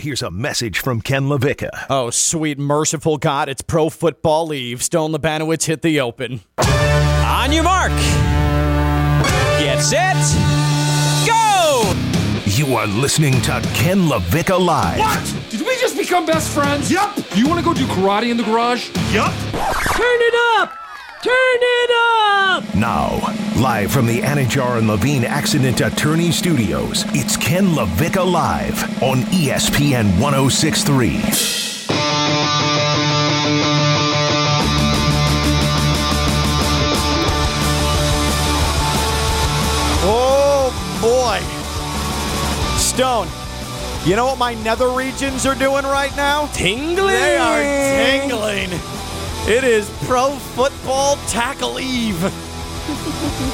Here's a message from Ken LaVicka. Oh, sweet merciful God, it's pro football eve. Stone Labanowitz hit the open. On your mark. Get set. Go! You are listening to Ken LaVicka Live. What? Did we just become best friends? Yup. You want to go do karate in the garage? Yup. Turn it up! Turn it up! Now, live from the Anidjar and Levine Accident Attorney Studios, it's Ken LaVicka Live on ESPN 1063. Oh, boy. Stone, you know what my nether regions are doing right now? Tingling! They are tingling. It is Pro Football Tackle Eve.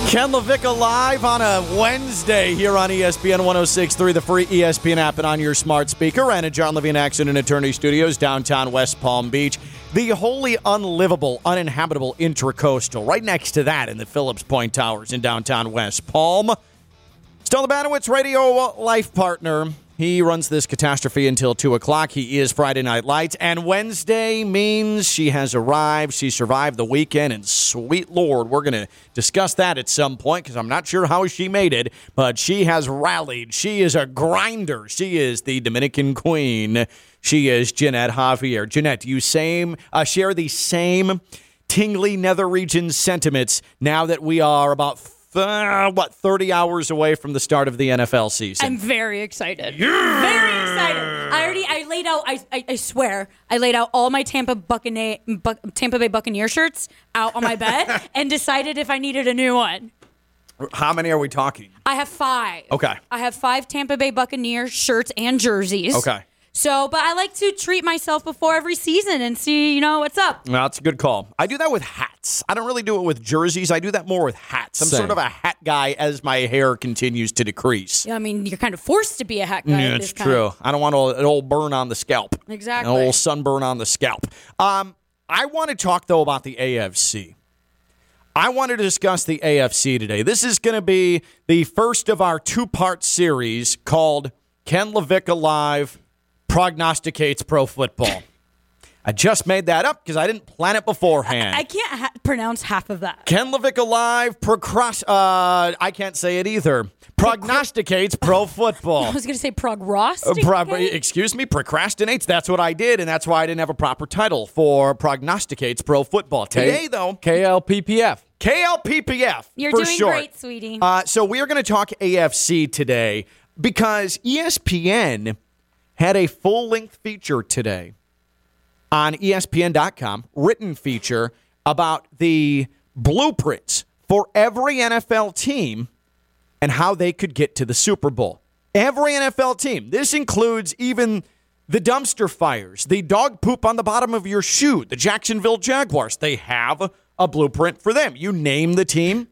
Ken LaVicka live on a Wednesday here on ESPN 1063, the free ESPN app, and on your smart speaker. And at John Levine Accident Attorney Studios, downtown West Palm Beach. The wholly unlivable, uninhabitable Intracoastal, right next to that in the Phillips Point Towers in downtown West Palm. Stone Labanowitz, radio life partner. He runs this catastrophe until 2 o'clock. He is Friday Night Lights. And Wednesday means she has arrived. She survived the weekend. And sweet Lord, we're going to discuss that at some point because I'm not sure how she made it, but she has rallied. She is a grinder. She is the Dominican Queen. She is Jeanette Javier. Jeanette, you same uh, share the same tingly nether region sentiments now that we are about uh, what 30 hours away from the start of the NFL season. I'm very excited. Very excited. I already I laid out I, I I swear I laid out all my Tampa Buccaneer Buc- Tampa Bay Buccaneer shirts out on my bed and decided if I needed a new one. How many are we talking? I have five. Okay. I have five Tampa Bay Buccaneer shirts and jerseys. Okay. So, but I like to treat myself before every season and see, you know, what's up. Well, that's a good call. I do that with hats. I don't really do it with jerseys. I do that more with hats. I'm Same. sort of a hat guy as my hair continues to decrease. Yeah, I mean, you're kind of forced to be a hat guy. Yeah, it's this time. true. I don't want a- an old burn on the scalp. Exactly. An old sunburn on the scalp. Um, I want to talk though about the AFC. I want to discuss the AFC today. This is going to be the first of our two-part series called Ken LaVicka Live Prognosticates Pro Football. I just made that up because I didn't plan it beforehand. I can't ha- pronounce half of that. Ken LaVicka alive. procrast- uh, I can't say it either. Prognosticates pro football. I was going to say prognostic. Uh, pro- excuse me, procrastinates. That's what I did, and that's why I didn't have a proper title for prognosticates pro football. Today, though, KLPPF. KLPPF. You're for doing short. great, sweetie. Uh, so we are going to talk AFC today because ESPN had a full length feature today on ESPN.com, written feature about the blueprints for every NFL team and how they could get to the Super Bowl. Every NFL team. This includes even the dumpster fires, the dog poop on the bottom of your shoe, the Jacksonville Jaguars. They have a blueprint for them. You name the team,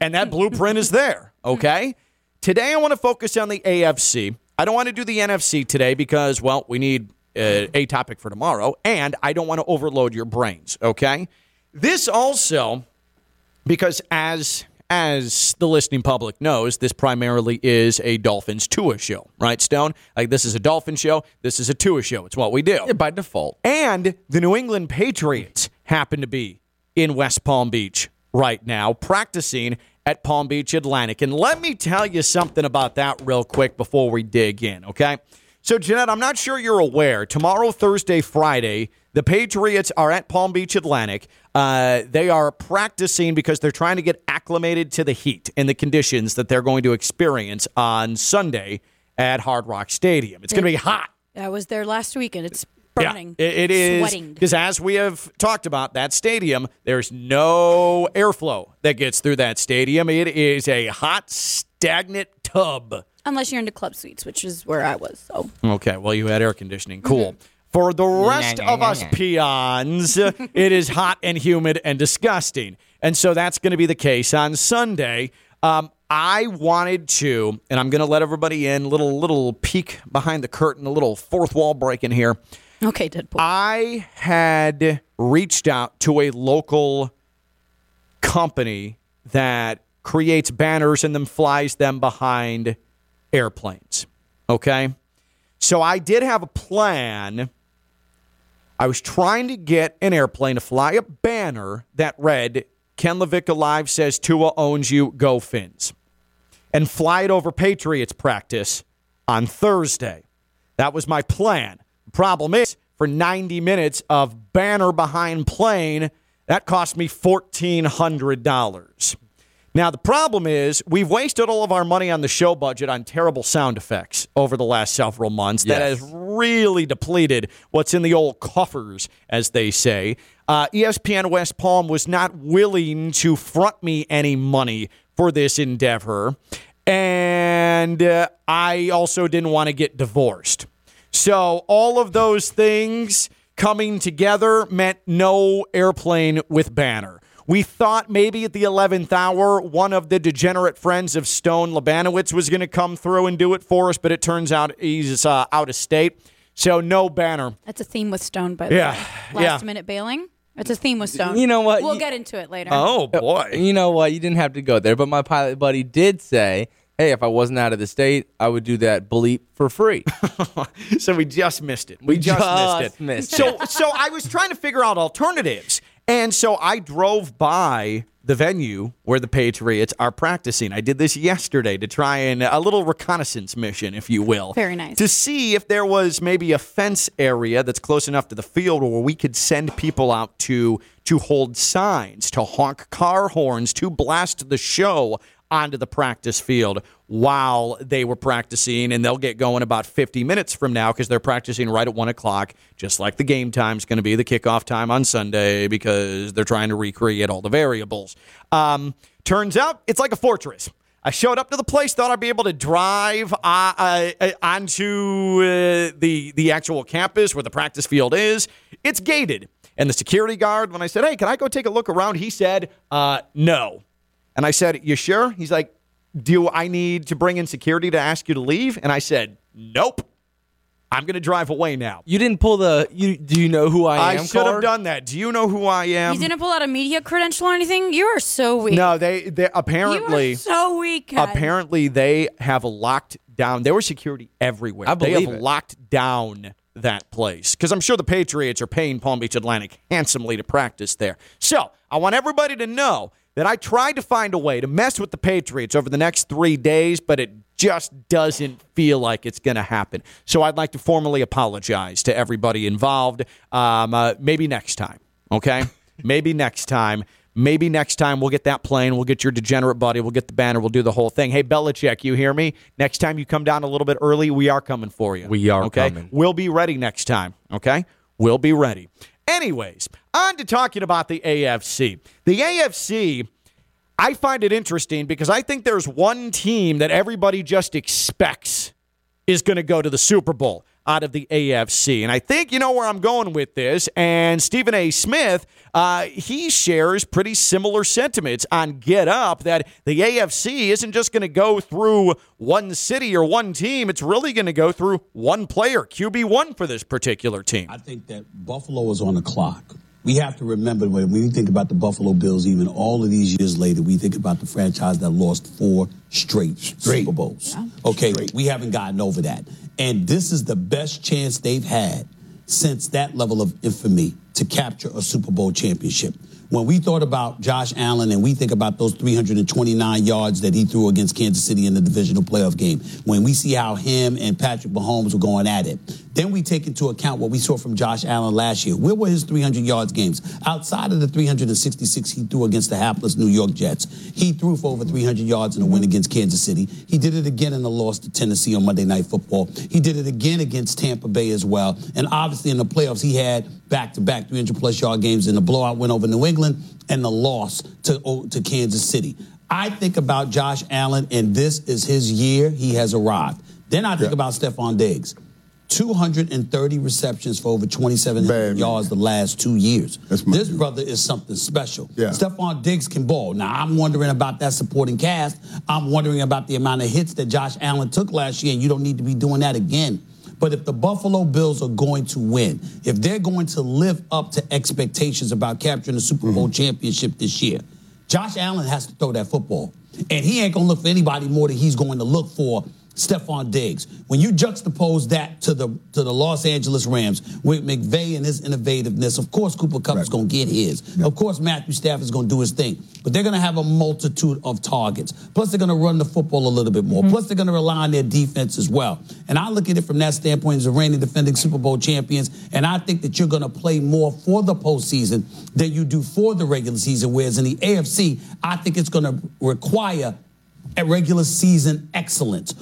and that blueprint is there. Okay? Today, I want to focus on the AFC. I don't want to do the NFC today because, well, we need uh, a topic for tomorrow, and I don't want to overload your brains. Okay? This also because as as the listening public knows, this primarily is a Dolphins Tua show, right, Stone? Like this is a Dolphin show, this is a Tua show. It's what we do. Yeah, by default. And the New England Patriots happen to be in West Palm Beach right now, practicing at Palm Beach Atlantic. And let me tell you something about that real quick before we dig in, okay? So, Jeanette, I'm not sure you're aware. Tomorrow, Thursday, Friday, the Patriots are at Palm Beach Atlantic. Uh, they are practicing because they're trying to get acclimated to the heat and the conditions that they're going to experience on Sunday at Hard Rock Stadium. It's going to be hot. I was there last weekend. it's burning. Yeah, it- it is Sweating. because as we have talked about that stadium, there's no airflow that gets through that stadium. It is a hot, stagnant tub. Unless you're into club suites, which is where I was. So Okay, well, you had air conditioning. Cool. For the rest of us peons, it is hot and humid and disgusting. And so that's going to be the case on Sunday. Um, I wanted to, and I'm going to let everybody in, little little peek behind the curtain, a little fourth wall break in here. Okay, Deadpool. I had reached out to a local company that creates banners and then flies them behind airplanes. Okay? So I did have a plan. I was trying to get an airplane to fly a banner that read, Ken LaVicka Alive says Tua owns you, go Fins, and fly it over Patriots practice on Thursday. That was my plan. Problem is, for 90 minutes of banner behind plane, that cost me $1,400. Now, the problem is we've wasted all of our money on the show budget on terrible sound effects over the last several months. That has really depleted what's in the old coffers, as they say. Uh, ESPN West Palm was not willing to front me any money for this endeavor. And uh, I also didn't want to get divorced. So all of those things coming together meant no airplane with banner. We thought maybe at the 11th hour, one of the degenerate friends of Stone Labanowitz was going to come through and do it for us, but it turns out he's uh, out of state. So no banner. That's a theme with Stone, by the Yeah, way. Last yeah. minute bailing. It's a theme with Stone. You know what? We'll You- get into it later. Oh, boy. You know what? You didn't have to go there, but my pilot buddy did say, "Hey, if I wasn't out of the state, I would do that bleep for free." so we just missed it. We, We just, just missed it. missed so so I was trying to figure out alternatives. And so I drove by the venue where the Patriots are practicing. I did this yesterday to try and a little reconnaissance mission, if you will. Very nice. To see if there was maybe a fence area that's close enough to the field where we could send people out to to hold signs, to honk car horns, to blast the show onto the practice field while they were practicing. And they'll get going about 50 minutes from now because they're practicing right at 1 o'clock, just like the game time's going to be the kickoff time on Sunday because they're trying to recreate all the variables. Um, turns out it's like a fortress. I showed up to the place, thought I'd be able to drive uh, uh, uh, onto uh, the the actual campus where the practice field is. It's gated, and the security guard, when I said, "Hey, can I go take a look around?" he said, uh, "No." And I said, "You sure?" He's like, "Do I need to bring in security to ask you to leave?" And I said, "Nope. I'm going to drive away now." you didn't pull the. You do you know who I I am? I should have done that. Do you know who I am? you didn't pull out a media credential or anything? You are so weak. no, they they You apparently are so weak. Ken. apparently they have locked down there was security everywhere I they believe have it. locked down that place because i'm sure the patriots are paying palm beach atlantic handsomely to practice there so i want everybody to know that i tried to find a way to mess with the patriots over the next three days but it just doesn't feel like it's going to happen so i'd like to formally apologize to everybody involved um, uh, maybe next time okay maybe next time Maybe next time we'll get that plane. We'll get your degenerate buddy. We'll get the banner. We'll do the whole thing. Hey, Belichick, you hear me? Next time you come down a little bit early, we are coming for you. We are okay? coming. We'll be ready next time. Okay? We'll be ready. Anyways, on to talking about the AFC. The AFC, I find it interesting because I think there's one team that everybody just expects is going to go to the Super Bowl out of the AFC. And I think you know where I'm going with this. And Stephen A. Smith, uh, he shares pretty similar sentiments on Get Up that the AFC isn't just going to go through one city or one team. It's really going to go through one player, QB1 for this particular team. I think that Buffalo is on the clock. We have to remember when we think about the Buffalo Bills, even all of these years later, we think about the franchise that lost four straight, Super Bowls. Okay, we haven't gotten over that. And this is the best chance they've had since that level of infamy to capture a Super Bowl championship. When we thought about Josh Allen and we think about those 329 yards that he threw against Kansas City in the divisional playoff game, when we see how him and Patrick Mahomes were going at it, then we take into account what we saw from Josh Allen last year. Where were his 300 yards games? Outside of the 366 he threw against the hapless New York Jets, he threw for over 300 yards in a win against Kansas City. He did it again in the loss to Tennessee on Monday Night Football. He did it again against Tampa Bay as well. And obviously in the playoffs, he had back-to-back 300 plus yard games in the blowout win over New England and the loss to, to Kansas City. I think about Josh Allen, and this is his year. He has arrived. Then I think about Stefon Diggs. 230 receptions for over 2,700 Bad, man. yards the last two years. This dude. brother is something special. Yeah. Stefon Diggs can ball. Now, I'm wondering about that supporting cast. I'm wondering about the amount of hits that Josh Allen took last year, and you don't need to be doing that again. But if the Buffalo Bills are going to win, if they're going to live up to expectations about capturing the Super Bowl mm-hmm. championship this year, Josh Allen has to throw that football. And he ain't going to look for anybody more than he's going to look for Stefon Diggs. When you juxtapose that to the to the Los Angeles Rams with McVay and his innovativeness, of course Cooper Kupp is going to get his. Of course Matthew Stafford is going to do his thing. But they're going to have a multitude of targets. Plus they're going to run the football a little bit more. Mm-hmm. Plus they're going to rely on their defense as well. And I look at it from that standpoint as a reigning defending Super Bowl champions. And I think that you're going to play more for the postseason than you do for the regular season. Whereas in the AFC, I think it's going to require a regular season excellence.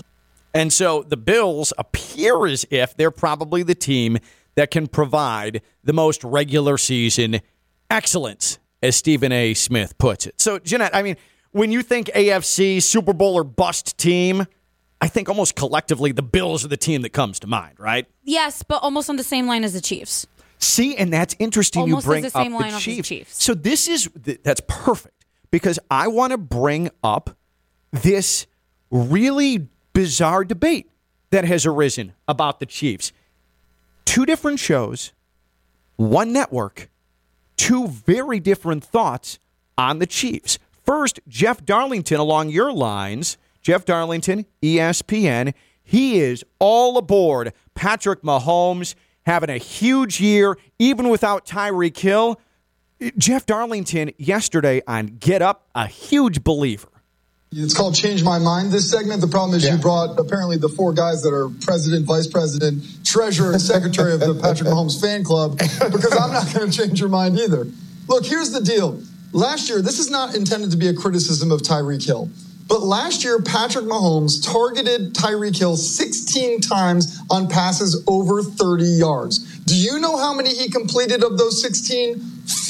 And so the Bills appear as if they're probably the team that can provide the most regular season excellence, as Stephen A. Smith puts it. So, Jeanette, I mean, when you think AFC Super Bowl or bust team, I think almost collectively the Bills are the team that comes to mind, right? Yes, but almost on the same line as the Chiefs. See, and that's interesting. Almost you bring the same up line the off the Chiefs. Chiefs. So this is th- that's perfect because I want to bring up this really bizarre debate that has arisen about the Chiefs. Two different shows, one network, two very different thoughts on the Chiefs. First, Jeff Darlington along your lines. Jeff Darlington, ESPN. He is all aboard Patrick Mahomes having a huge year, even without Tyreek Hill. Jeff Darlington yesterday on Get Up, a huge believer. It's called Change My Mind, this segment. The problem is you brought apparently the four guys that are president, vice president, treasurer, and secretary of the Patrick Mahomes fan club because I'm not going to change your mind either. Look, here's the deal. Last year, this is not intended to be a criticism of Tyreek Hill, but last year, Patrick Mahomes targeted Tyreek Hill 16 times on passes over 30 yards. Do you know how many he completed of those 16?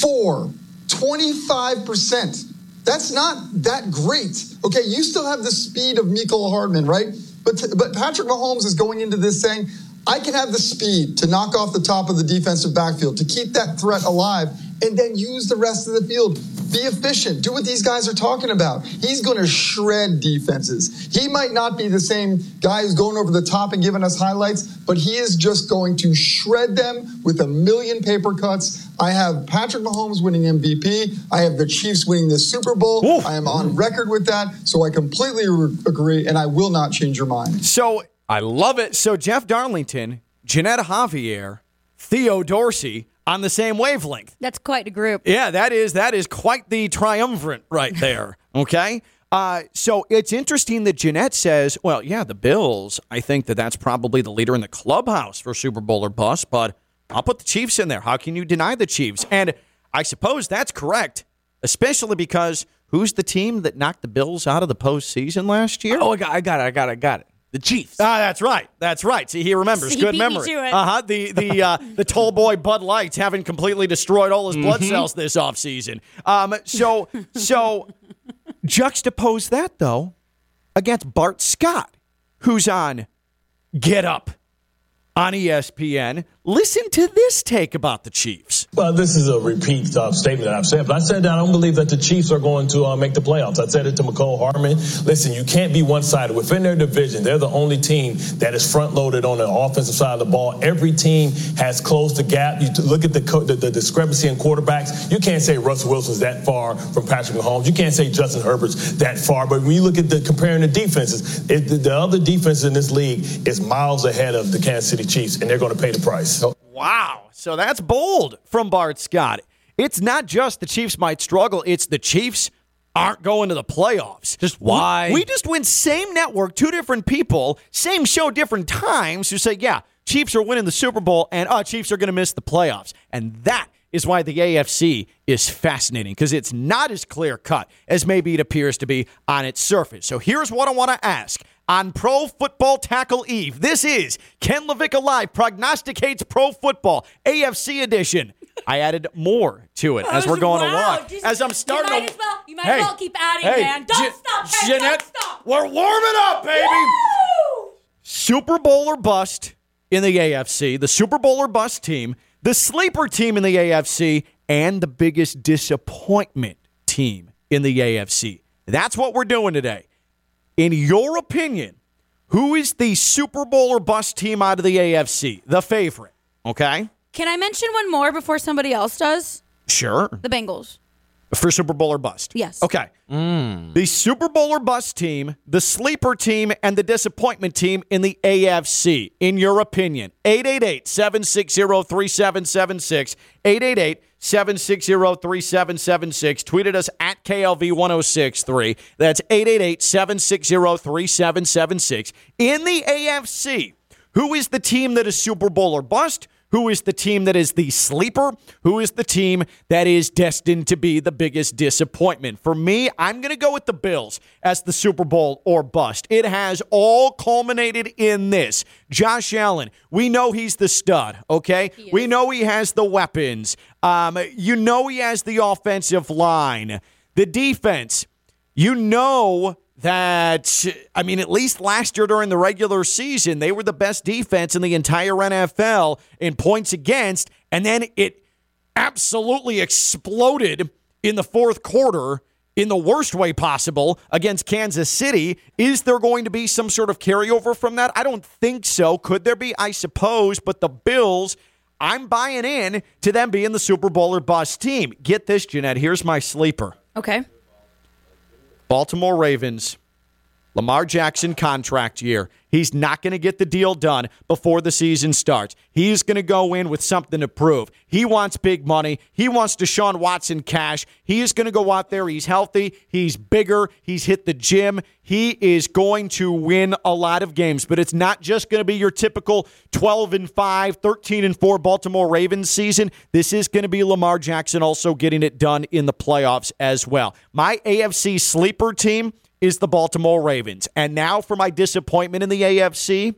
Four. 25%. That's not that great. Okay, you still have the speed of Mecole Hardman, right? But but Patrick Mahomes is going into this saying, I can have the speed to knock off the top of the defensive backfield, to keep that threat alive, and then use the rest of the field. Be efficient. Do what these guys are talking about. He's going to shred defenses. He might not be the same guy who's going over the top and giving us highlights, but he is just going to shred them with a million paper cuts. I have Patrick Mahomes winning MVP. I have the Chiefs winning the Super Bowl. I am on record with that. So I completely re- agree, and I will not change your mind. So I love it. So Jeff Darlington, Jeanette Javier, Theo Dorsey on the same wavelength. That's quite a group. Yeah, that is that is quite the triumvirate right there. okay. Uh, so it's interesting that Jeanette says, well, yeah, the Bills, I think that that's probably the leader in the clubhouse for Super Bowl or bust, but I'll put the Chiefs in there. How can you deny the Chiefs? And I suppose that's correct, especially because who's the team that knocked the Bills out of the postseason last year? Oh, I got, I got it. I got it. I got it. The Chiefs. Ah, that's right. That's right. See, he remembers. See, he Good beat memory. to it. Uh huh. The the uh, the tall boy Bud Light having completely destroyed all his Mm-hmm. blood cells this offseason. Um. So so juxtapose that though against Bart Scott, who's on Get Up on ESPN. Listen to this take about the Chiefs. Well, this is a repeat uh, statement that I've said, but I said that I don't believe that the Chiefs are going to uh, make the playoffs. I said it to Mecole Hardman. Listen, you can't be one-sided. Within their division, they're the only team that is front-loaded on the offensive side of the ball. Every team has closed the gap. You look at the, co- the, the discrepancy in quarterbacks. You can't say Russell Wilson's that far from Patrick Mahomes. You can't say Justin Herbert's that far. But when you look at the comparing the defenses, it, the, the other defense in this league is miles ahead of the Kansas City Chiefs, and they're going to pay the price. Wow. So that's bold from Bart Scott. It's not just the Chiefs might struggle, it's the Chiefs aren't going to the playoffs. Just why? We, we just went same network, two different people, same show, different times who say, yeah, Chiefs are winning the Super Bowl and uh, Chiefs are going to miss the playoffs. And that is why the AFC is fascinating because it's not as clear cut as maybe it appears to be on its surface. So here's what I want to ask. On Pro Football Tackle Eve, this is Ken LaVicka Live prognosticates pro football AFC edition. I added more to it as we're going Wow, along. just- As I'm starting you might to as well, you might Hey, as well keep adding, hey, man. Don't stop, Ken. Jeanette, Don't stop. we're warming up, baby. Woo! Super Bowl or bust in the AFC, the Super Bowl or bust team, the sleeper team in the AFC, and the biggest disappointment team in the AFC. That's what we're doing today. In your opinion, who is the Super Bowl or bust team out of the AFC? The favorite. Okay? Can I mention one more before somebody else does? Sure. The Bengals. For Super Bowl or bust? Yes. Okay. Mm. The Super Bowl or bust team, the sleeper team, and the disappointment team in the AFC, in your opinion. 888 760 3776. 888 760 3776. Tweeted us at KLV 1063. That's 888 760 3776. In the AFC, who is the team that is Super Bowl or bust? Who is the team that is the sleeper? Who is the team that is destined to be the biggest disappointment? For me, I'm going to go with the Bills as the Super Bowl or bust. It has all culminated in this. Josh Allen, we know he's the stud, okay? We know he has the weapons. Um, you know he has the offensive line. The defense, you know that, I mean, at least last year during the regular season, they were the best defense in the entire NFL in points against, and then it absolutely exploded in the fourth quarter in the worst way possible against Kansas City. Is there going to be some sort of carryover from that? I don't think so. Could there be? I suppose, but the Bills. I'm buying in to them being the Super Bowl or bust team. Get this, Jeanette. Here's my sleeper. Okay. Baltimore Ravens, Lamar Jackson contract year. He's not going to get the deal done before the season starts. He's going to go in with something to prove. He wants big money. He wants Deshaun Watson cash. He is going to go out there. He's healthy. He's bigger. He's hit the gym. He is going to win a lot of games, but it's not just going to be your typical 12 and 5, 13 and 4 Baltimore Ravens season. This is going to be Lamar Jackson also getting it done in the playoffs as well. My AFC sleeper team is the Baltimore Ravens. And now for my disappointment in the AFC,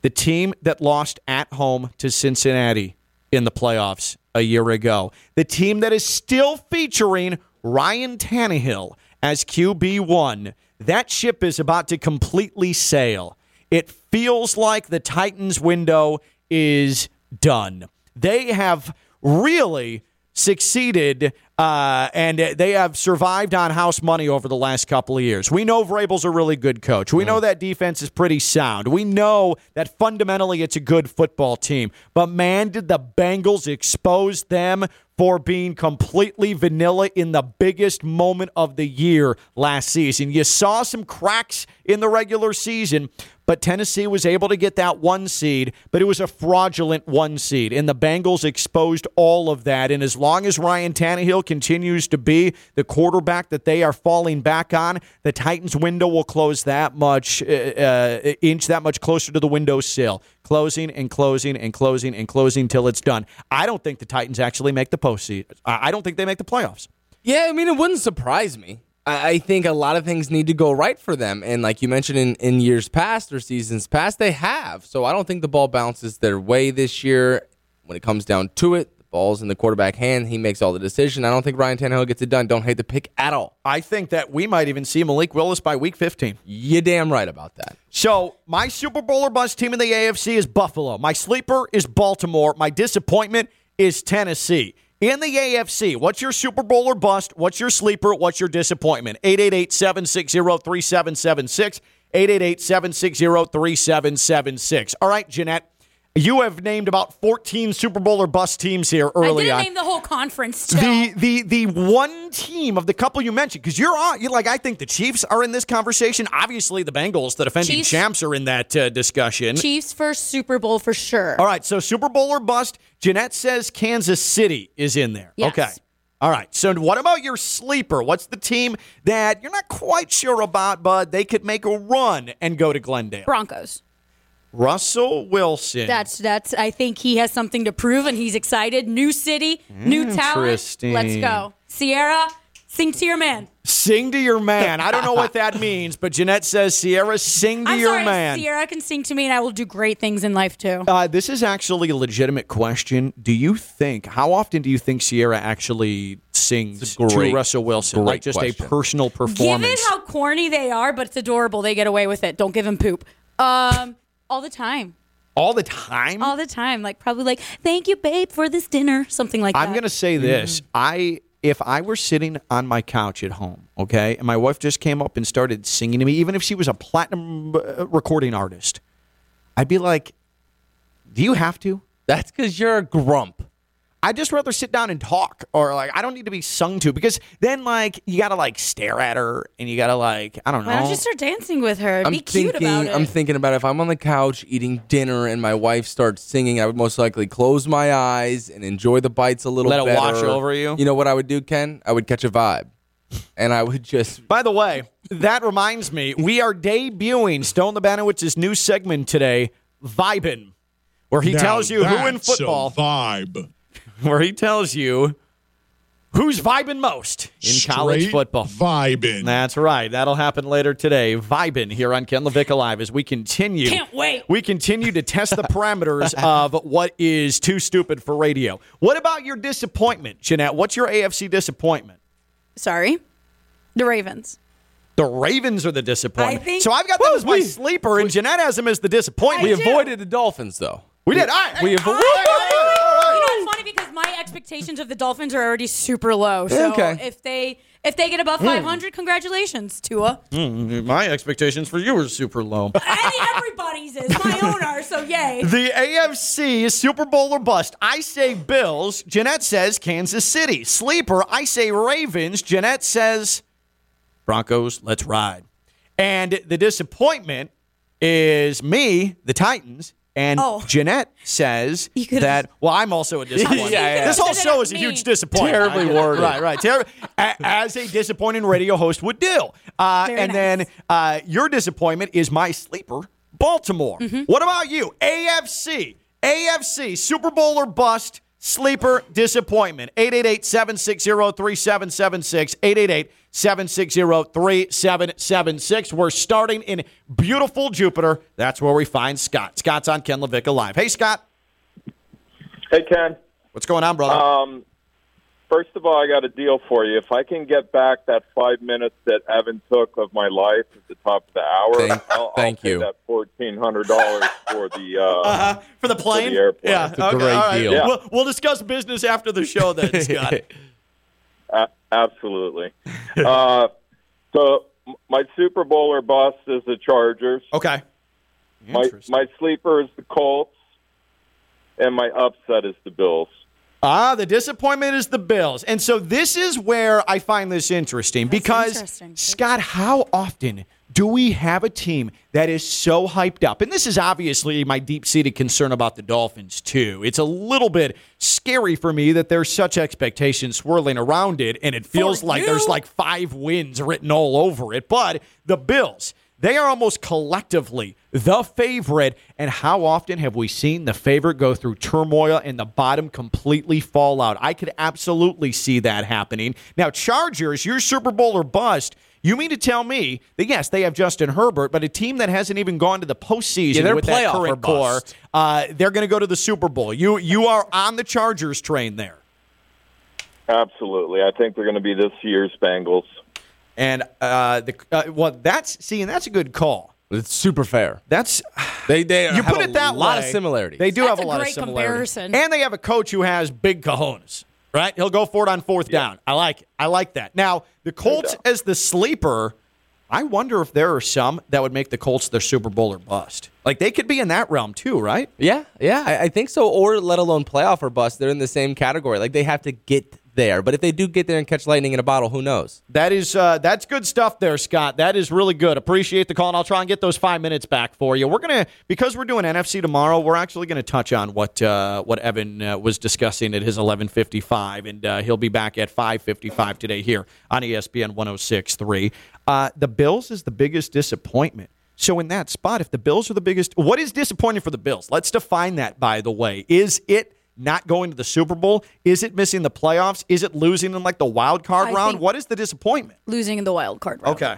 the team that lost at home to Cincinnati in the playoffs a year ago. The team that is still featuring Ryan Tannehill as QB1. That ship is about to completely sail. It feels like the Titans window is done. They have really succeeded uh, and they have survived on house money over the last couple of years. We know Vrabel's a really good coach. We know that defense is pretty sound. We know that fundamentally it's a good football team. But man, did the Bengals expose them for being completely vanilla in the biggest moment of the year last season. You saw some cracks in the regular season, but Tennessee was able to get that one seed, but it was a fraudulent one seed. And the Bengals exposed all of that. And as long as Ryan Tannehill continues to be the quarterback that they are falling back on, the Titans' window will close that much, uh, uh, inch that much closer to the window sill. Closing and closing and closing and closing till it's done. I don't think the Titans actually make the postseason. I I don't think they make the playoffs. Yeah, I mean, it wouldn't surprise me. I, think a lot of things need to go right for them. And like you mentioned in, in years past or seasons past, they have. So I don't think the ball bounces their way this year. When it comes down to it, the ball's in the quarterback hand. He makes all the decision. I don't think Ryan Tannehill gets it done. Don't hate the pick at all. I think that we might even see Malik Willis by week 15. You damn right about that. So, my Super Bowl or bust team in the AFC is Buffalo. My sleeper is Baltimore. My disappointment is Tennessee. In the AFC, what's your Super Bowl or bust? What's your sleeper? What's your disappointment? 888 760 3776. 888 760 3776. All right, Jeanette. You have named about 14 Super Bowl or bust teams here early I on. name the whole conference. Too. the the the one team of the couple you mentioned because you're on you like I think the Chiefs are in this conversation. Obviously, the Bengals, the defending Chiefs- champs, are in that uh, discussion. Chiefs first Super Bowl for sure. All right, so Super Bowl or bust. Jeanette says Kansas City is in there. Yes. Okay. All right. So what about your sleeper? What's the team that you're not quite sure about, but they could make a run and go to Glendale? Broncos. Russell Wilson. That's that's. I think he has something to prove, and he's excited. New city, new talent. Interesting. Let's go, Sierra. Sing to your man. Sing to your man. I don't know what that means, but Jeanette says Sierra, sing to I'm your sorry, man. Sierra can sing to me, and I will do great things in life too. Uh, this is actually a legitimate question. Do you think, how often do you think Sierra actually sings great- to Russell Wilson? great Like just question. a personal performance. Given performance? how corny they are, but it's adorable. They get away with it. Don't give him poop. Um, all the time, All the time? all the time. Like probably like, thank you, babe, for this dinner, something like that. I'm going to say this. I if I were sitting on my couch at home, okay, and my wife just came up and started singing to me, even if she was a platinum uh, recording artist, I'd be like, "Do you have to?" That's because you're a grump. I'd just rather sit down and talk, or like I don't need to be sung to because then like you gotta like stare at her and you gotta like I don't know. Why don't you start dancing with her? I'm Be cute thinking. about it. I'm thinking about if I'm on the couch eating dinner and my wife starts singing, I would most likely close my eyes and enjoy the bites a little. Bit. Let it better. wash over you? You know what I would do, Ken? I would catch a vibe, and I would just. By the way, that reminds me, we are debuting Stone Labanowitz's new segment today, Vibin, where he Now tells you who in that's a football, vibe. where he tells you who's vibing most in college football. Vibing. That's right. That'll happen later today. Vibing here on Ken LaVicka Live as we continue. Can't wait. We continue to test the parameters of what is too stupid for radio. What about your disappointment, Jeanette? What's your AFC disappointment? Sorry, the Ravens. The Ravens are the disappointment. I think- so I've got them as my sleeper, and Jeanette has them as the disappointment. We do. avoided the Dolphins, though. We did. All right. We Hey, my expectations of the Dolphins are already super low. So Okay. if they if they get above 500, congratulations, Tua. Mm, My expectations for you are super low. I everybody's is. My own are. So yay. The AFC is Super Bowl or bust. I say Bills. Jeanette says Kansas City. Sleeper, I say Ravens. Jeanette says Broncos, let's ride. And the disappointment is me, the Titans. And Oh. Jeanette says that, well, I'm also a disappointment. Yeah, yeah. This whole show is a huge disappointment. Terribly I get it. worded. Right, right. Terri- a- as a disappointing radio host would do. Uh, Very and nice. then uh, your disappointment is my sleeper, Baltimore. Mm-hmm. What about you? AFC. AFC, Super Bowl or bust, sleeper disappointment. 888-760-3776. 888-760-3776. We're starting in beautiful Jupiter. That's where we find Scott. Scott's on Ken LaVicka Live. Hey, Scott. Hey, Ken. What's going on, brother? Um, first of all, I got a deal for you. If I can get back that five minutes that Evan took of my life at the top of the hour, Thank- I'll, thank I'll you. that fourteen hundred dollars for the. Uh, uh-huh. For the plane? the airplane. Yeah. It's a great all right. deal. Yeah. We'll, we'll discuss business after the show then, Scott. a- absolutely. uh, so my Super Bowl or bust is the Chargers. okay. My my sleeper is the Colts, and my upset is the Bills. Ah, the disappointment is the Bills. And so this is where I find this interesting because, interesting. Scott, how often do we have a team that is so hyped up? And this is obviously my deep seated concern about the Dolphins, too. It's a little bit scary for me that there's such expectations swirling around it, and it feels For like you? there's like five wins written all over it. But the Bills. They are almost collectively the favorite. And how often have we seen the favorite go through turmoil and the bottom completely fall out? I could absolutely see that happening. Now, Chargers, your Super Bowl or bust. You mean to tell me that yes, they have Justin Herbert, but a team that hasn't even gone to the postseason Yeah, they're with that playoff or current core, uh, they're going to go to the Super Bowl. You you are on the Chargers train there. Absolutely, I think they're going to be this year's Bengals. And uh, the uh, well, that's see, and that's a good call. It's super fair. That's They they you have put a it that lot way. of similarities. They do That's have a, a lot of great similarities, comparison. and they have a coach who has big cojones. Right, he'll go for it on fourth down. I like it. I like that. Now the Colts as the sleeper. I wonder if there are some that would make the Colts their Super Bowl or bust. Like they could be in that realm too, right? Yeah, yeah, I, I think so. Or let alone playoff or bust. They're in the same category. Like they have to get there. But if they do get there and catch lightning in a bottle, who knows? That is uh, that's good stuff there, Scott. That is really good. Appreciate the call, and I'll try and get those five minutes back for you. We're gonna because we're doing NFC tomorrow. We're actually gonna touch on what uh, what Evan uh, was discussing at his eleven fifty five, and uh, he'll be back at five fifty five today here on ESPN one zero six three. Uh, the Bills is the biggest disappointment. So in that spot, if the Bills are the biggest, what is disappointing for the Bills? Let's define that. By the way, is it? Not going to the Super Bowl? Is it missing the playoffs? Is it losing in like the wild card I round? What is the disappointment? Losing in the wild card round. Okay.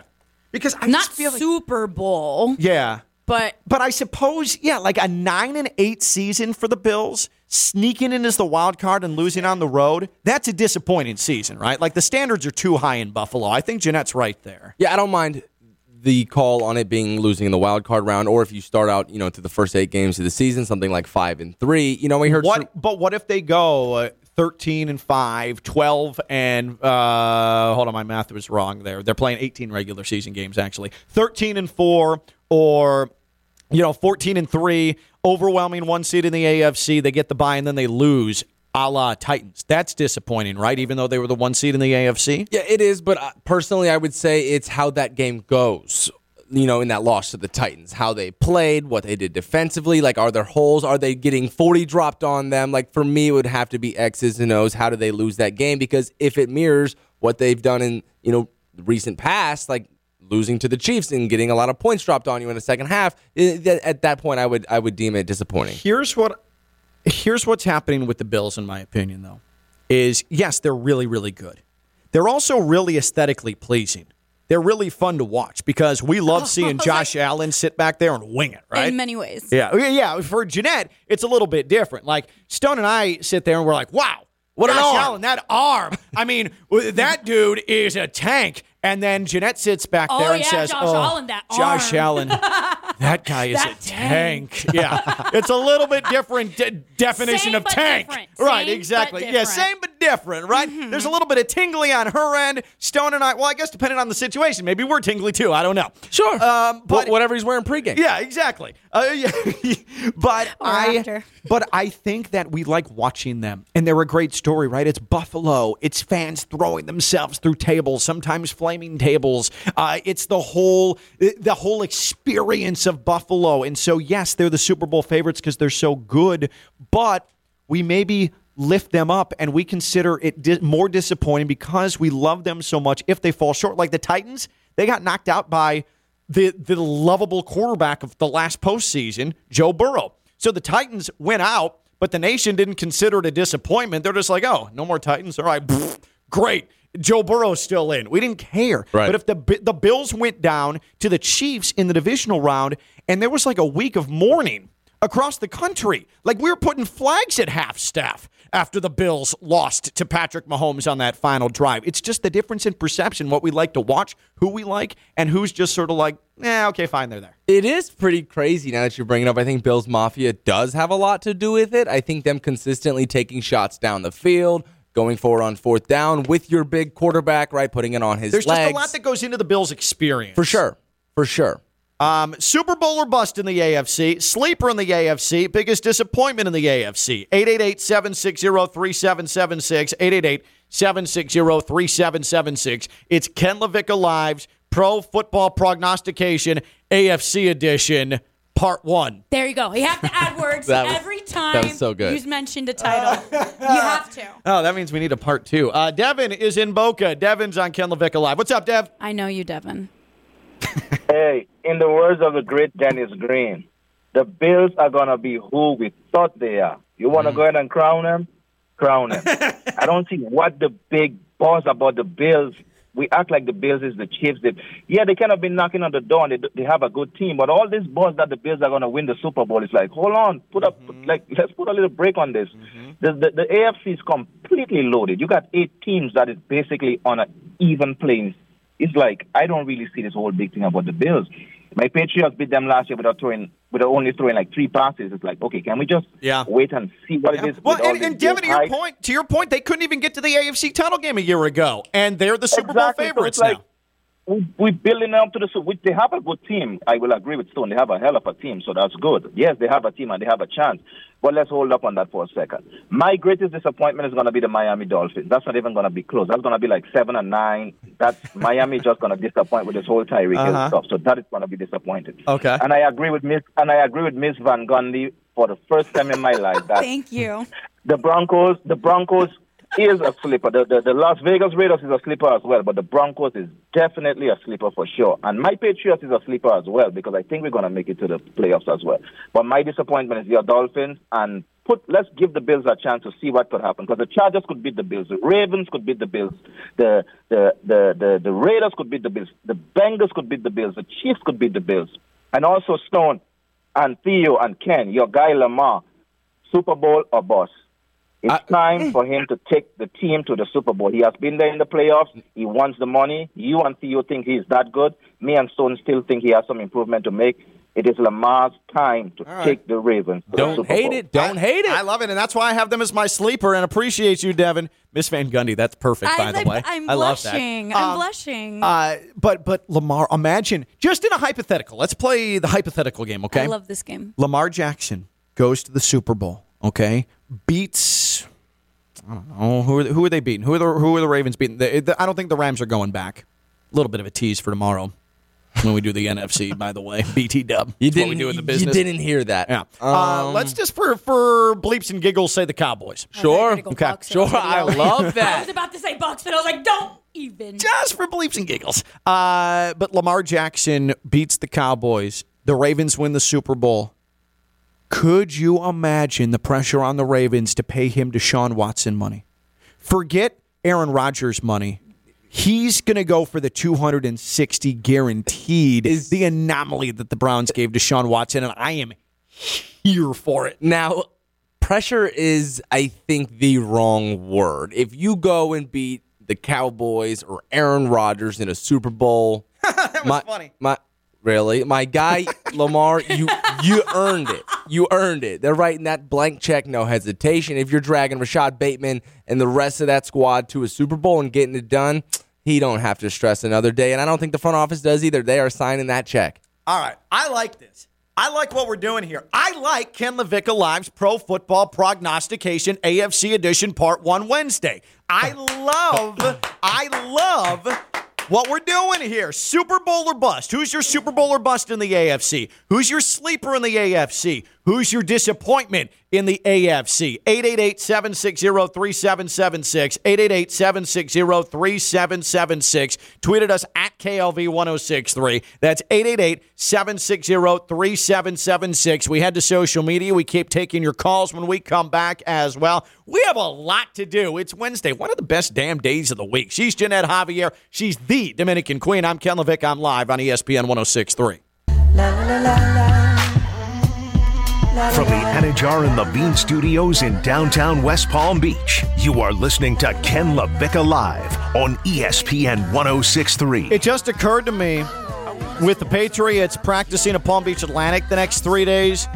Because I Not just feel like, Super Bowl, yeah. but But I suppose, yeah, like a nine and eight season for the Bills, sneaking in as the wild card and losing on the road, that's a disappointing season, right? Like the standards are too high in Buffalo. I think Jeanette's right there. Yeah, I don't mind the call on it being losing in the wild card round, or if you start out, you know, to the first eight games of the season, something like five and three. You know, we heard What but what if they go uh, 13 and 5, 12 and uh hold on, my math was wrong there. They're playing 18 regular season games actually. 13 and 4 or you know, 14 and 3, overwhelming one seed in the AFC, they get the bye and then they lose. A la Titans. That's disappointing, right? Even though they were the one seed in the AFC. Yeah, it is. But uh, personally, I would say it's how that game goes. You know, in that loss to the Titans, how they played, what they did defensively. Like, are there holes? Are they getting 40 dropped on them? Like, for me, it would have to be X's and O's. How do they lose that game? Because if it mirrors what they've done in, you know, recent past, like losing to the Chiefs and getting a lot of points dropped on you in the second half, at that point, I would I would deem it disappointing. Here's what here's what's happening with the Bills, in my opinion, though, is yes, they're really, really good. They're also really aesthetically pleasing. They're really fun to watch because we love seeing Josh Allen sit back there and wing it, right? In many ways. Yeah, yeah. For Jeanette, it's a little bit different. Like Stone and I sit there and we're like, "Wow, what an Josh arm." Allen, that arm! I mean, that dude is a tank." And then Jeanette sits back Oh, there and yeah, says, Josh "Oh, Allen, that Josh arm." Allen, that guy is That a tank." yeah, it's a little bit different de- definition Same of but tank, different. right? Same exactly. but Yeah. Mm-hmm. same but different, right? There's a little bit of tingly on her end. Stone and I, well, I guess depending on the situation, maybe we're tingly too. I don't know. Sure. Um, but Wh- whatever he's wearing pregame. yeah, exactly. Uh, yeah. but Or I, after. but I think that we like watching them, and they're a great story, right? It's Buffalo. It's fans throwing themselves through tables, sometimes flaming tables. Uh, it's the whole the whole experience of Buffalo, and so yes, they're the Super Bowl favorites because they're so good. But we maybe lift them up and we consider it di- more disappointing because we love them so much if they fall short like the titans they got knocked out by the the lovable quarterback of the last postseason joe burrow so the titans went out but the nation didn't consider it a disappointment they're just like oh no more titans all right great Joe Burrow's still in. We didn't care. Right. But if the the Bills went down to the Chiefs in the divisional round and there was like a week of mourning across the country. Like we were putting flags at half staff after the Bills lost to Patrick Mahomes on that final drive. It's just the difference in perception, what we like to watch, who we like, and who's just sort of like, yeah, okay, fine, they're there. It is pretty crazy now that you're bringing it up. I think Bills Mafia does have a lot to do with it. I think them consistently taking shots down the field, going forward on fourth down with your big quarterback, right, putting it on his There's legs. just a lot that goes into the Bills' experience. for sure, for sure. Um, Super Bowl or bust in the AFC, sleeper in the AFC, biggest disappointment in the AFC. 888-760-3776, 888-760-3776. It's Ken LaVicka Live's Pro Football Prognostication AFC Edition, Part 1. There you go. You have to add words That was- every time that was so good. you've mentioned a title. you have to. Oh, that means we need a Part 2. Uh, Devin is in Boca. Devin's on Ken LaVicka Live. What's up, Dev? I know you, Devin. Hey, in the words of the great Dennis Green, the Bills are going to be who we thought they are. You want to mm. go ahead and crown them? Crown them. I don't see what the big buzz about the Bills. We act like the Bills is the Chiefs. They, yeah, they kind of been knocking on the door and they, they have a good team, but all this buzz that the Bills are going to win the Super Bowl is like, hold on, put up, mm-hmm. like, let's put a little break on this. Mm-hmm. The, the, the AFC is completely loaded. You got eight teams that is basically on an even playing it's like I don't really see this whole big thing about the Bills. My Patriots beat them last year without throwing, without only throwing like three passes. It's like, okay, can we just Yeah. wait and see what it is? Well, and, this and Devin, to your hype? point, to your point, they couldn't even get to the AFC title game a year ago, and they're the Super Exactly. Bowl So favorites it's like, now. We- We're building up to the Super. They have a good team. I will agree with Stone. They have a hell of a team, so that's good. Yes, they have a team and they have a chance. But let's hold up on that for a second. My greatest disappointment is going to be the Miami Dolphins. That's not even going to be close. That's going to be like seven and nine. That's Miami just going to disappoint with this whole Tyreek Hill Uh-huh. stuff. So that is going to be disappointed. Okay. And I agree with Miss. And I agree with Miss Van Gundy for the first time in my life that Thank you. the Broncos, the Broncos is a sleeper. The, the the Las Vegas Raiders is a sleeper as well, but the Broncos is definitely a sleeper for sure. And my Patriots is a sleeper as well because I think we're going to make it to the playoffs as well. But my disappointment is your Dolphins and. Put, let's give the Bills a chance to see what could happen because the Chargers could beat the Bills, the Ravens could beat the Bills, the the, the the the Raiders could beat the Bills, the Bengals could beat the Bills, the Chiefs could beat the Bills, and also Stone and Theo and Ken, your guy Lamar, Super Bowl or boss. It's time for him to take the team to the Super Bowl. He has been there in the playoffs. He wants the money. You and Theo think he's that good. Me and Stone still think he has some improvement to make. It is Lamar's time to right. take the Ravens. To the Don't Super hate Bowl. it. Don't hate it. I love it, and that's why I have them as my sleeper. And appreciate you, Devin, Miss Van Gundy. That's perfect, by I, the way. I'm I love that. blushing. I'm Um, blushing. Uh, but but Lamar, imagine just in a hypothetical. Let's play the hypothetical game, okay? I love this game. Lamar Jackson goes to the Super Bowl, okay? Beats Oh, who are who are they beating? Who are the who are the Ravens beating? The, the, I don't think the Rams are going back. A little bit of a tease for tomorrow when we do the NFC. By the way, BT Dub. You didn't. we do in the you didn't hear that. Yeah. uh, Um, let's just for for bleeps and giggles say the Cowboys. Sure. Okay. Bucks. Sure. I love that. I was about to say Bucks, but I was like, don't even. just for bleeps and giggles. Uh, but Lamar Jackson beats the Cowboys. The Ravens win the Super Bowl. Could you imagine the pressure on the Ravens to pay him Deshaun Watson money? Forget Aaron Rodgers money. He's going to go for the 260 guaranteed. Is the anomaly that the Browns gave Deshaun Watson, and I am here for it. Now, pressure is, I think, the wrong word. If you go and beat the Cowboys or Aaron Rodgers in a Super Bowl, that was funny. My really, my guy Lamar, you you earned it. You earned it. They're writing that blank check, no hesitation. If you're dragging Rashod Bateman and the rest of that squad to a Super Bowl and getting it done, he don't have to stress another day. And I don't think the front office does either. They are signing that check. All right. I like this. I like what we're doing here. I like Ken LaVicka Live's Pro Football Prognostication AFC Edition Part 1 Wednesday. I love, I love what we're doing here. Super Bowl or bust. Who's your Super Bowl or bust in the AFC? Who's your sleeper in the AFC? Who's your disappointment in the AFC? 888 760 3776. 888 760 3776. Tweeted us at KLV 1063. That's 888 760 3776. We head to social media. We keep taking your calls when we come back as well. We have a lot to do. It's Wednesday, one of the best damn days of the week. She's Jeanette Javier. She's the Dominican Queen. I'm Ken Levick. I'm live on ESPN 1063. From the Anidjar and Levine Studios in downtown West Palm Beach, you are listening to Ken LaVicka Live on ESPN 1063. It just occurred to me with the Patriots practicing at Palm Beach Atlantic the next three days,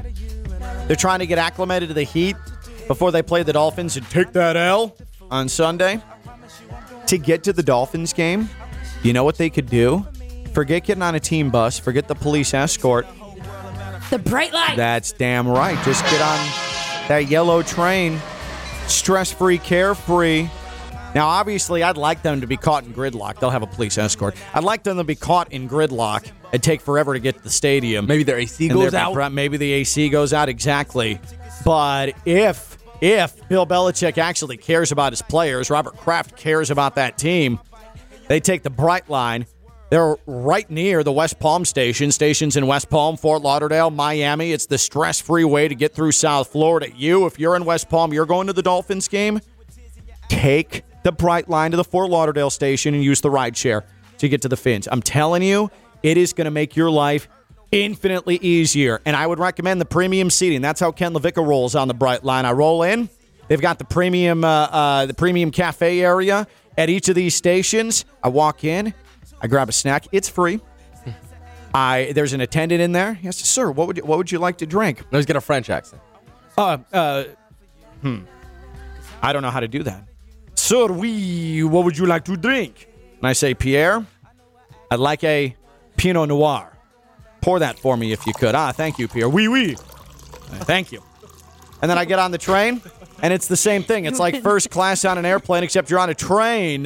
they're trying to get acclimated to the heat before they play the Dolphins and take that L on Sunday. To get to the Dolphins game, you know what they could do? Forget getting on a team bus, forget the police escort. The bright light. That's damn right. Just get on that yellow train, stress free, carefree. Now, obviously, I'd like them to be caught in gridlock. They'll have a police escort. I'd like them to be caught in gridlock and take forever to get to the stadium. Maybe their AC goes they're- out. Maybe the AC goes out exactly. But if if Bill Belichick actually cares about his players, Robert Kraft cares about that team, they take the Brightline. They're right near the West Palm station. Stations in West Palm, Fort Lauderdale, Miami. It's the stress-free way to get through South Florida. You, if you're in West Palm, you're going to the Dolphins game. Take the Brightline to the Fort Lauderdale station and use the ride share to get to the Fins. I'm telling you, it is going to make your life infinitely easier. And I would recommend the premium seating. That's how Ken LaVicka rolls on the Brightline. I roll in. They've got the premium, uh, uh, the premium cafe area at each of these stations. I walk in, I grab a snack. It's free. I there's an attendant in there. He Yes, sir. What would you, what would you like to drink? No, he's got a French accent. Uh, uh, hmm. I don't know how to do that. Sir, we, what would you like to drink? And I say, Pierre, I'd like a Pinot Noir. Pour that for me if you could. Ah, thank you, Pierre. Oui, oui. Uh, Thank you. And then I get on the train, and it's the same thing. It's like first class on an airplane, except you're on a train,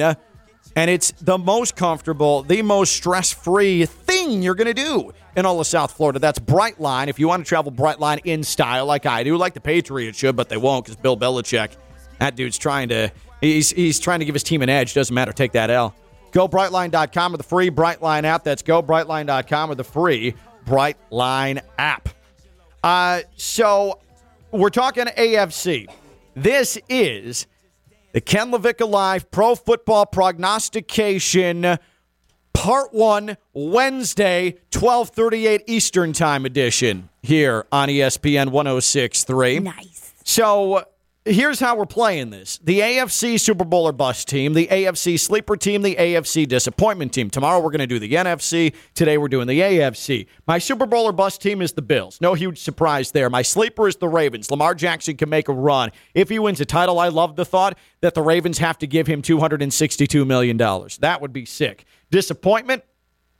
and it's the most comfortable, the most stress free thing you're going to do in all of South Florida. That's Brightline. If you want to travel Brightline in style, like I do, like the Patriots should, but they won't because Bill Belichick, that dude's trying to, he's, he's trying to give his team an edge. Doesn't matter. Take that L. Go GoBrightline.com or the free Brightline app. That's go GoBrightline.com or the free Brightline app. Uh, so we're talking AFC. This is the Ken LaVicka Live Pro Football Prognostication Part 1 Wednesday 12:38 Eastern Time edition here on ESPN 1063. Nice. So here's how we're playing this the AFC Super Bowl or bust team, the AFC sleeper team, the AFC disappointment team. Tomorrow we're going to do the NFC. Today we're doing the AFC. My Super Bowl or bust team is the Bills. No huge surprise there. My sleeper is the Ravens. Lamar Jackson can make a run. If he wins a title, I love the thought that the Ravens have to give him $262 million. That would be sick. Disappointment?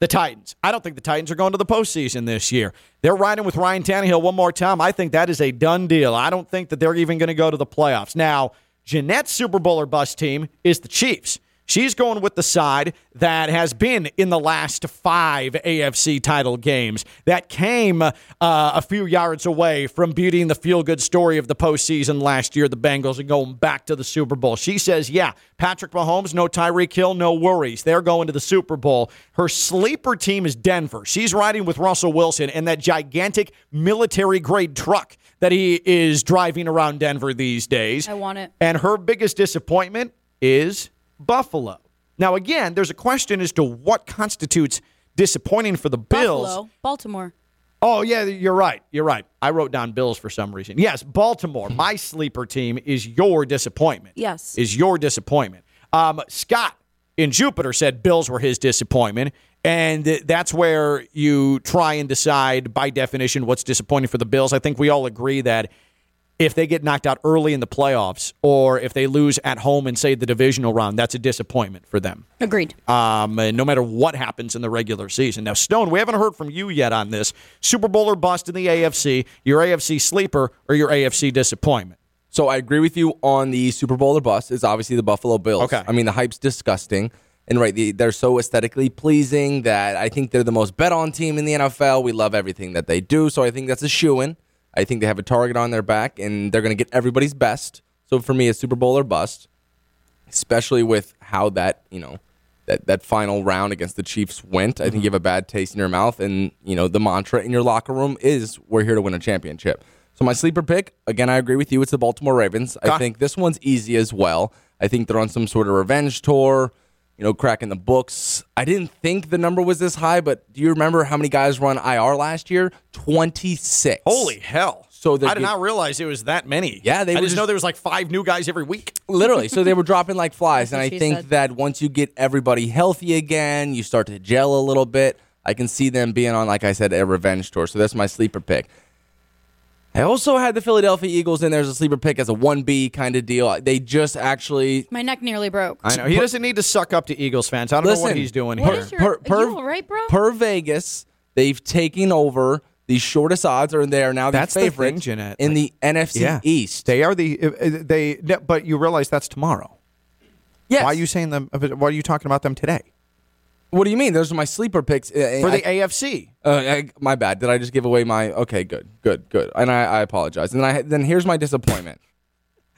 The Titans. I don't think the Titans are going to the postseason this year. They're riding with Ryan Tannehill one more time. I think that is a done deal. I don't think that they're even going to go to the playoffs. Now, Jeanette's Super Bowl or bust team is the Chiefs. She's going with the side that has been in the last five AFC title games, that came uh, a few yards away from beating the feel good story of the postseason last year, the Bengals, and going back to the Super Bowl. She says, yeah, Patrick Mahomes, no Tyreek Hill, no worries. They're going to the Super Bowl. Her sleeper team is Denver. She's riding with Russell Wilson and that gigantic military grade truck that he is driving around Denver these days. I want it. And her biggest disappointment is Buffalo. Now, again, there's a question as to what constitutes disappointing for the Bills. Buffalo, Baltimore. Oh, yeah, you're right. You're right. I wrote down Bills for some reason. Yes, Baltimore, my sleeper team, is your disappointment. Yes. Is your disappointment. Um, Scott in Jupiter said Bills were his disappointment. And that's where you try and decide, by definition, what's disappointing for the Bills. I think we all agree that if they get knocked out early in the playoffs or if they lose at home and say, the divisional round, that's a disappointment for them. Agreed. Um, no matter what happens in the regular season. Now, Stone, we haven't heard from you yet on this. Super Bowl or bust in the AFC, your AFC sleeper or your AFC disappointment? So I agree with you on the Super Bowl or bust. It's obviously the Buffalo Bills. Okay. I mean, the hype's disgusting. And right, they're so aesthetically pleasing that I think they're the most bet on team in the NFL. We love everything that they do. So I think that's a shoe in. I think they have a target on their back and they're going to get everybody's best. So for me, it's Super Bowl or bust, especially with how that, you know, that, that final round against the Chiefs went. I think mm-hmm. you have a bad taste in your mouth. And, you know, the mantra in your locker room is we're here to win a championship. So my sleeper pick, again, I agree with you. It's the Baltimore Ravens. I think this one's easy as well. I think they're on some sort of revenge tour, you know, cracking the books. I didn't think the number was this high, but do you remember how many guys were on IR last year? 26. Holy hell. So I did not realize it was that many. Yeah, they I just just- know there was like five new guys every week. Literally. So they were dropping like flies. and I think said. that once you get everybody healthy again, you start to gel a little bit. I can see them being on, like I said, a revenge tour. So that's my sleeper pick. I also had the Philadelphia Eagles in there as a sleeper pick as a 1B kind of deal. They just actually. My neck nearly broke. I know. He doesn't need to suck up to Eagles fans. I don't know what he's doing What here. is your? Per- per- are you all right, bro? Per Vegas, they've taken over the shortest odds, or they are now the That's the favorite thing, Jeanette. in the NFC Yeah. East. They are the uh, uh, they, but you realize that's tomorrow. Yes. Why are you saying them? Why are you talking about them today What do you mean? Those are my sleeper picks. Uh, for I- the AFC? Uh, I, my bad. Did I just give away my? Okay, good, good, good. And I, I apologize. And then I then here's my disappointment.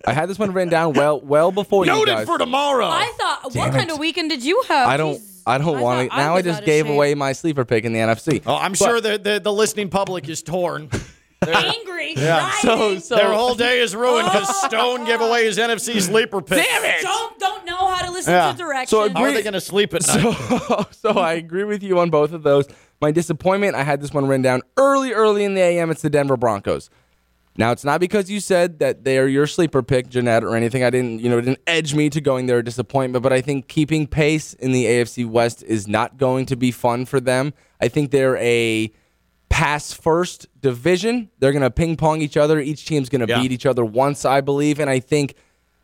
I had this one written down well, well before you Noted guys. for tomorrow. I thought, what kind of weekend did you have? I don't. Jeez. I don't want thought to. Now I just gave shape. away my sleeper pick in the NFC. oh, I'm sure the, the the listening public is torn. Angry. Yeah. So, so Their whole day is ruined because oh. Stone gave away his NFC sleeper pick. Damn it! don't don't know how to listen Yeah. to directions. So How are they going to sleep at night? So, so I agree with you on both of those. My disappointment, I had this one written down early, early in the AM. It's the Denver Broncos. Now, it's not because you said that they are your sleeper pick, Jeanette, or anything. I didn't, you know, it didn't edge me to going there a disappointment, but I think keeping pace in the AFC West is not going to be fun for them. I think they're a pass first division. They're going to ping pong each other. Each team's going to Yeah. beat each other once, I believe. And I think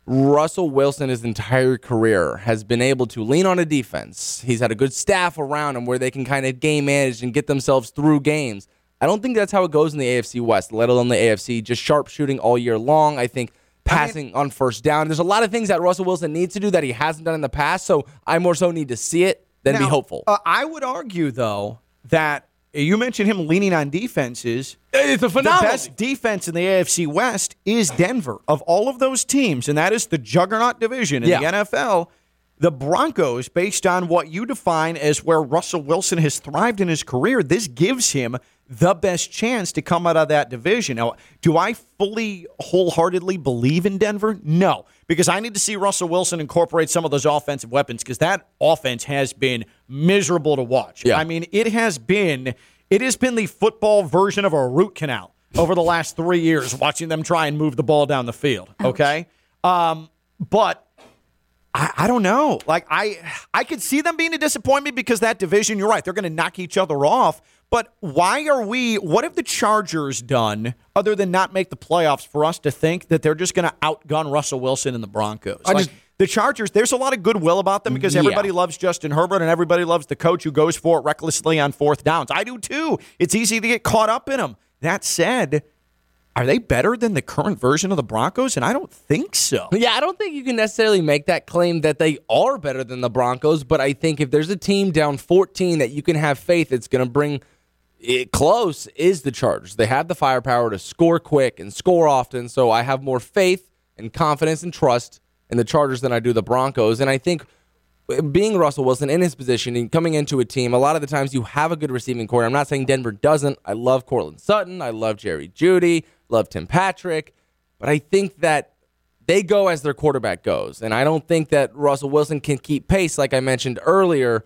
Russell Wilson, his entire career, has been able to lean on a defense. He's had a good staff around him where they can kind of game manage and get themselves through games. I don't think that's how it goes in the AFC West, let alone the AFC. Just sharp shooting all year long. I think passing on first down. There's a lot of things that Russell Wilson needs to do that he hasn't done in the past. So I more so need to see it than be hopeful. Uh, I would argue, though, that you mentioned him leaning on defenses. it's a phenomenal. The best defense in the AFC West is Denver. Of all of those teams, and that is the juggernaut division in Yeah. the NFL, the Broncos, based on what you define as where Russell Wilson has thrived in his career, this gives him the best chance to come out of that division. Now, do I fully, wholeheartedly believe in Denver? No, because I need to see Russell Wilson incorporate some of those offensive weapons because that offense has been miserable to watch. Yeah. I mean, it has been it has been the football version of a root canal over the last three years, watching them try and move the ball down the field. Okay, um, but I, I don't know. Like I, I could see them being a disappointment because that division. You're right; they're going to knock each other off. But why are we? What have the Chargers done other than not make the playoffs for us to think that they're just going to outgun Russell Wilson and the Broncos? I Like, just- the Chargers, there's a lot of goodwill about them because everybody Yeah. loves Justin Herbert and everybody loves the coach who goes for it recklessly on fourth downs. I do too. It's easy to get caught up in them. That said, are they better than the current version of the Broncos? And I don't think so. Yeah, I don't think you can necessarily make that claim that they are better than the Broncos, but I think if there's a team down 14 that you can have faith it's going to bring it close is the Chargers. They have the firepower to score quick and score often, so I have more faith and confidence and trust in the Chargers than I do the Broncos. And I think being Russell Wilson in his position and coming into a team, a lot of the times you have a good receiving corps. I'm not saying Denver doesn't. I love Courtland Sutton. I love Jerry Jeudy. Love Tim Patrick. But I think that they go as their quarterback goes. And I don't think that Russell Wilson can keep pace, like I mentioned earlier.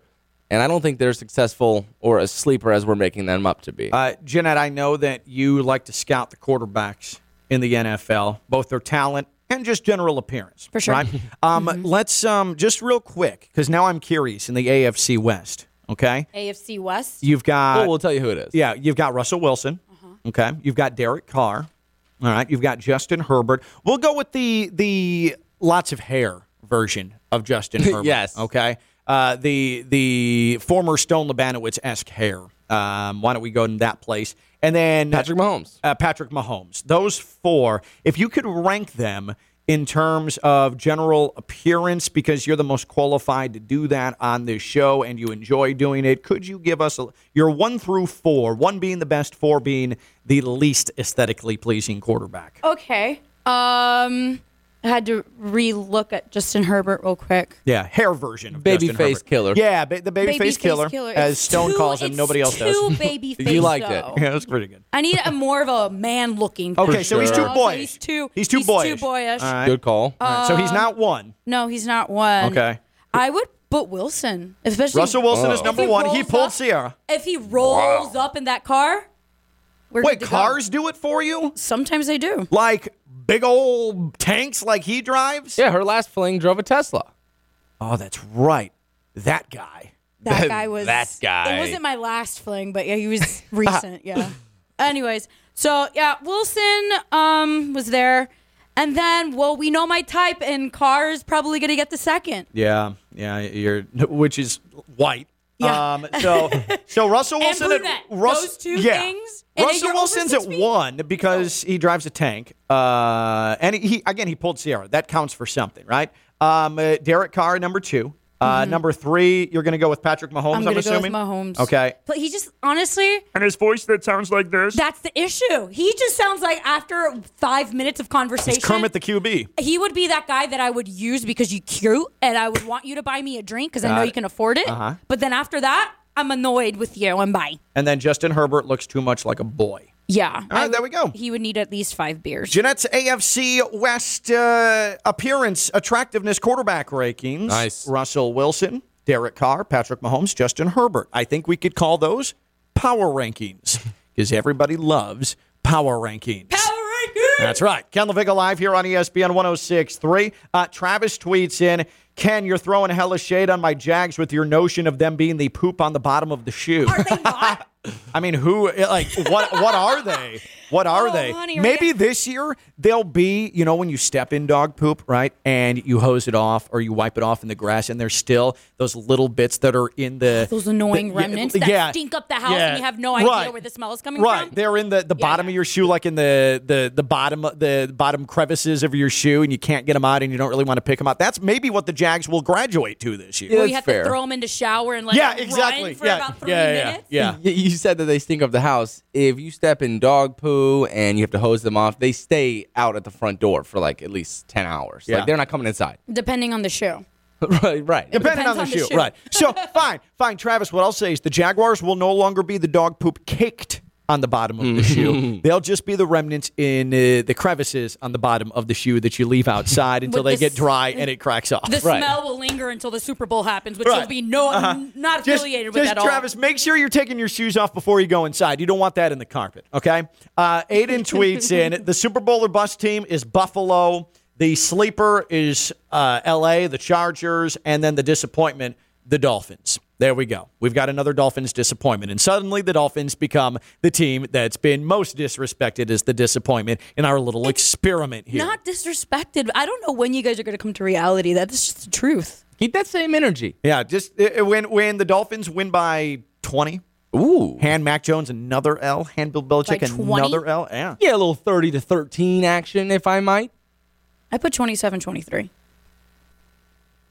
And I don't think they're successful or as sleeper as we're making them up to be. Uh, Jeanette, I know that you like to scout the quarterbacks in the NFL, both their talent and just general appearance. For sure. Right? Um, Let's um, just real quick, because now I'm curious in the AFC West. Okay, AFC West. you've got. well, we'll tell you who it is. Yeah, you've got Russell Wilson. Okay, you've got Derek Carr. All right, you've got Justin Herbert. We'll go with the the lots of hair version of Justin Herbert. Yes. Okay. Uh, the the former Stone Labanowitz esque hair. Um, why don't we go in that place? And then Patrick Mahomes. uh, Patrick Mahomes. Those four, if you could rank them in terms of general appearance, because you're the most qualified to do that on this show and you enjoy doing it, could you give us a, your one through four, one being the best, four being the least aesthetically pleasing quarterback? Okay. Um, I had to re-look at Justin Herbert real quick. Yeah, hair version of Baby Justin face Herbert. killer. Yeah, ba- the baby, face killer, as It's Stone too- calls him. it's Nobody else does. Too baby face. You liked it. though. yeah, that's pretty good. I need a more of a man-looking. Okay, so he's too oh, So boyish. He's too. He's too boyish. Too boyish. All right. Good call. All right, so he's um, not one. No, he's not one. Okay. I would put Wilson, especially Russell Wilson is Oh. number he one. He rolls pulled up- Ciara. if he rolls up in that car. We're Wait, good to go. cars do it for you? Sometimes they do. Like big old tanks like he drives? Yeah, her last fling drove a Tesla. Oh, that's right. That guy. That guy was That guy. It wasn't my last fling, but yeah, he was recent. yeah. Anyways, so yeah, Wilson um was there, and then well, we know my type, and Carr is probably gonna get the second. Yeah, yeah, you're which is white. Yeah. Um, so so Russell And Wilson brunette. at Those two yeah. things, Russell Wilson's at feet? one because he drives a tank. Uh, and he, he again he pulled Ciara. That counts for something, right? Um, uh, Derek Carr number two. Uh, Number three, you're going to go with Patrick Mahomes. Mm-hmm. I'm I'm, gonna go with assuming. Mahomes. Okay. But he just honestly, And his voice that sounds like this. that's the issue. He just sounds like after five minutes of conversation, It's Kermit the QB. he would be that guy that I would use because you cute and I would want you to buy me a drink because I know Got you can afford it. Uh-huh. But then after that, I'm annoyed with you and bye. And then Justin Herbert looks too much like a boy. Yeah. All right, there we go. He would need at least five beers. Jeanette's AFC West uh, appearance, attractiveness, quarterback rankings. Nice. Russell Wilson, Derek Carr, Patrick Mahomes, Justin Herbert. I think we could call those power rankings because everybody loves power rankings. Power ranking. That's right. Ken LaVicka live here on ESPN 1063. Uh, Travis tweets in Ken, you're throwing hella shade on my Jags with your notion of them being the poop on the bottom of the shoe. Are they not? I mean, who like what what are they? What are Oh, they? honey, Maybe right. this year they'll be, you know, when you step in dog poop, right? And you hose it off or you wipe it off in the grass and there's still those little bits that are in the Those annoying the- remnants yeah, that yeah, stink up the house yeah, and you have no idea right, where the smell is coming Right. from. Right. They're in the, the Yeah, bottom yeah. of your shoe, like in the, the the bottom the bottom crevices of your shoe, and you can't get them out and you don't really want to pick them out. That's maybe what the Jags will graduate to this year. Where that's you have fair. to throw them into shower and like yeah, run exactly. for yeah, about three yeah, yeah, minutes. yeah. Y- You said that they stink up the house. If you step in dog poo and you have to hose them off, they stay out at the front door for like at least 10 hours. Yeah. Like they're not coming inside. Depending on the shoe. right, right. Depending on the, Depends on the shoe. shoe. Right. So, fine, fine. Travis, what I'll say is the Jaguars will no longer be the dog poop caked on the bottom of the shoe. They'll just be the remnants in uh, the crevices on the bottom of the shoe that you leave outside until they the get s- dry and it cracks off. The Right. smell will linger until the Super Bowl happens, which Right. will be no not Just, affiliated with just that Travis, make sure you're taking your shoes off before you go inside. You don't want that in the carpet, okay? Uh, Aiden tweets in the Super Bowl or bust team is Buffalo. The sleeper is uh, L.A., the Chargers, and then the disappointment, the Dolphins. There we go. We've got another Dolphins disappointment. And suddenly the Dolphins become the team that's been most disrespected as the disappointment in our little experiment here. Not disrespected. I don't know when you guys are going to come to reality. That's just the truth. Keep that same energy. yeah, just uh, when when the Dolphins win by 20, Ooh. Hand Mac Jones, another L. Hand Bill Belichick, Like 20? another L. Yeah. Yeah, a little 30 to 13 action, if I might. I put 27 23.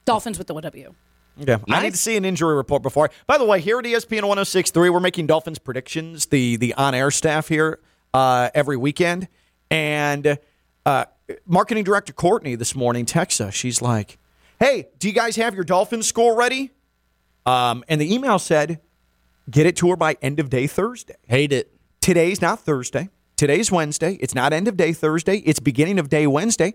Dolphins with the W. Yeah, I need to see an injury report before. By the way, here at ESPN 106.3, we're making Dolphins predictions, the the on air staff here uh, every weekend. And uh, marketing director Courtney this morning texts us. She's like, "Hey, do you guys have your Dolphins score ready?" Um, and the email said, "Get it to her by end of day Thursday." Hate it. Today's not Thursday. Today's Wednesday. It's not end of day Thursday. It's beginning of day Wednesday.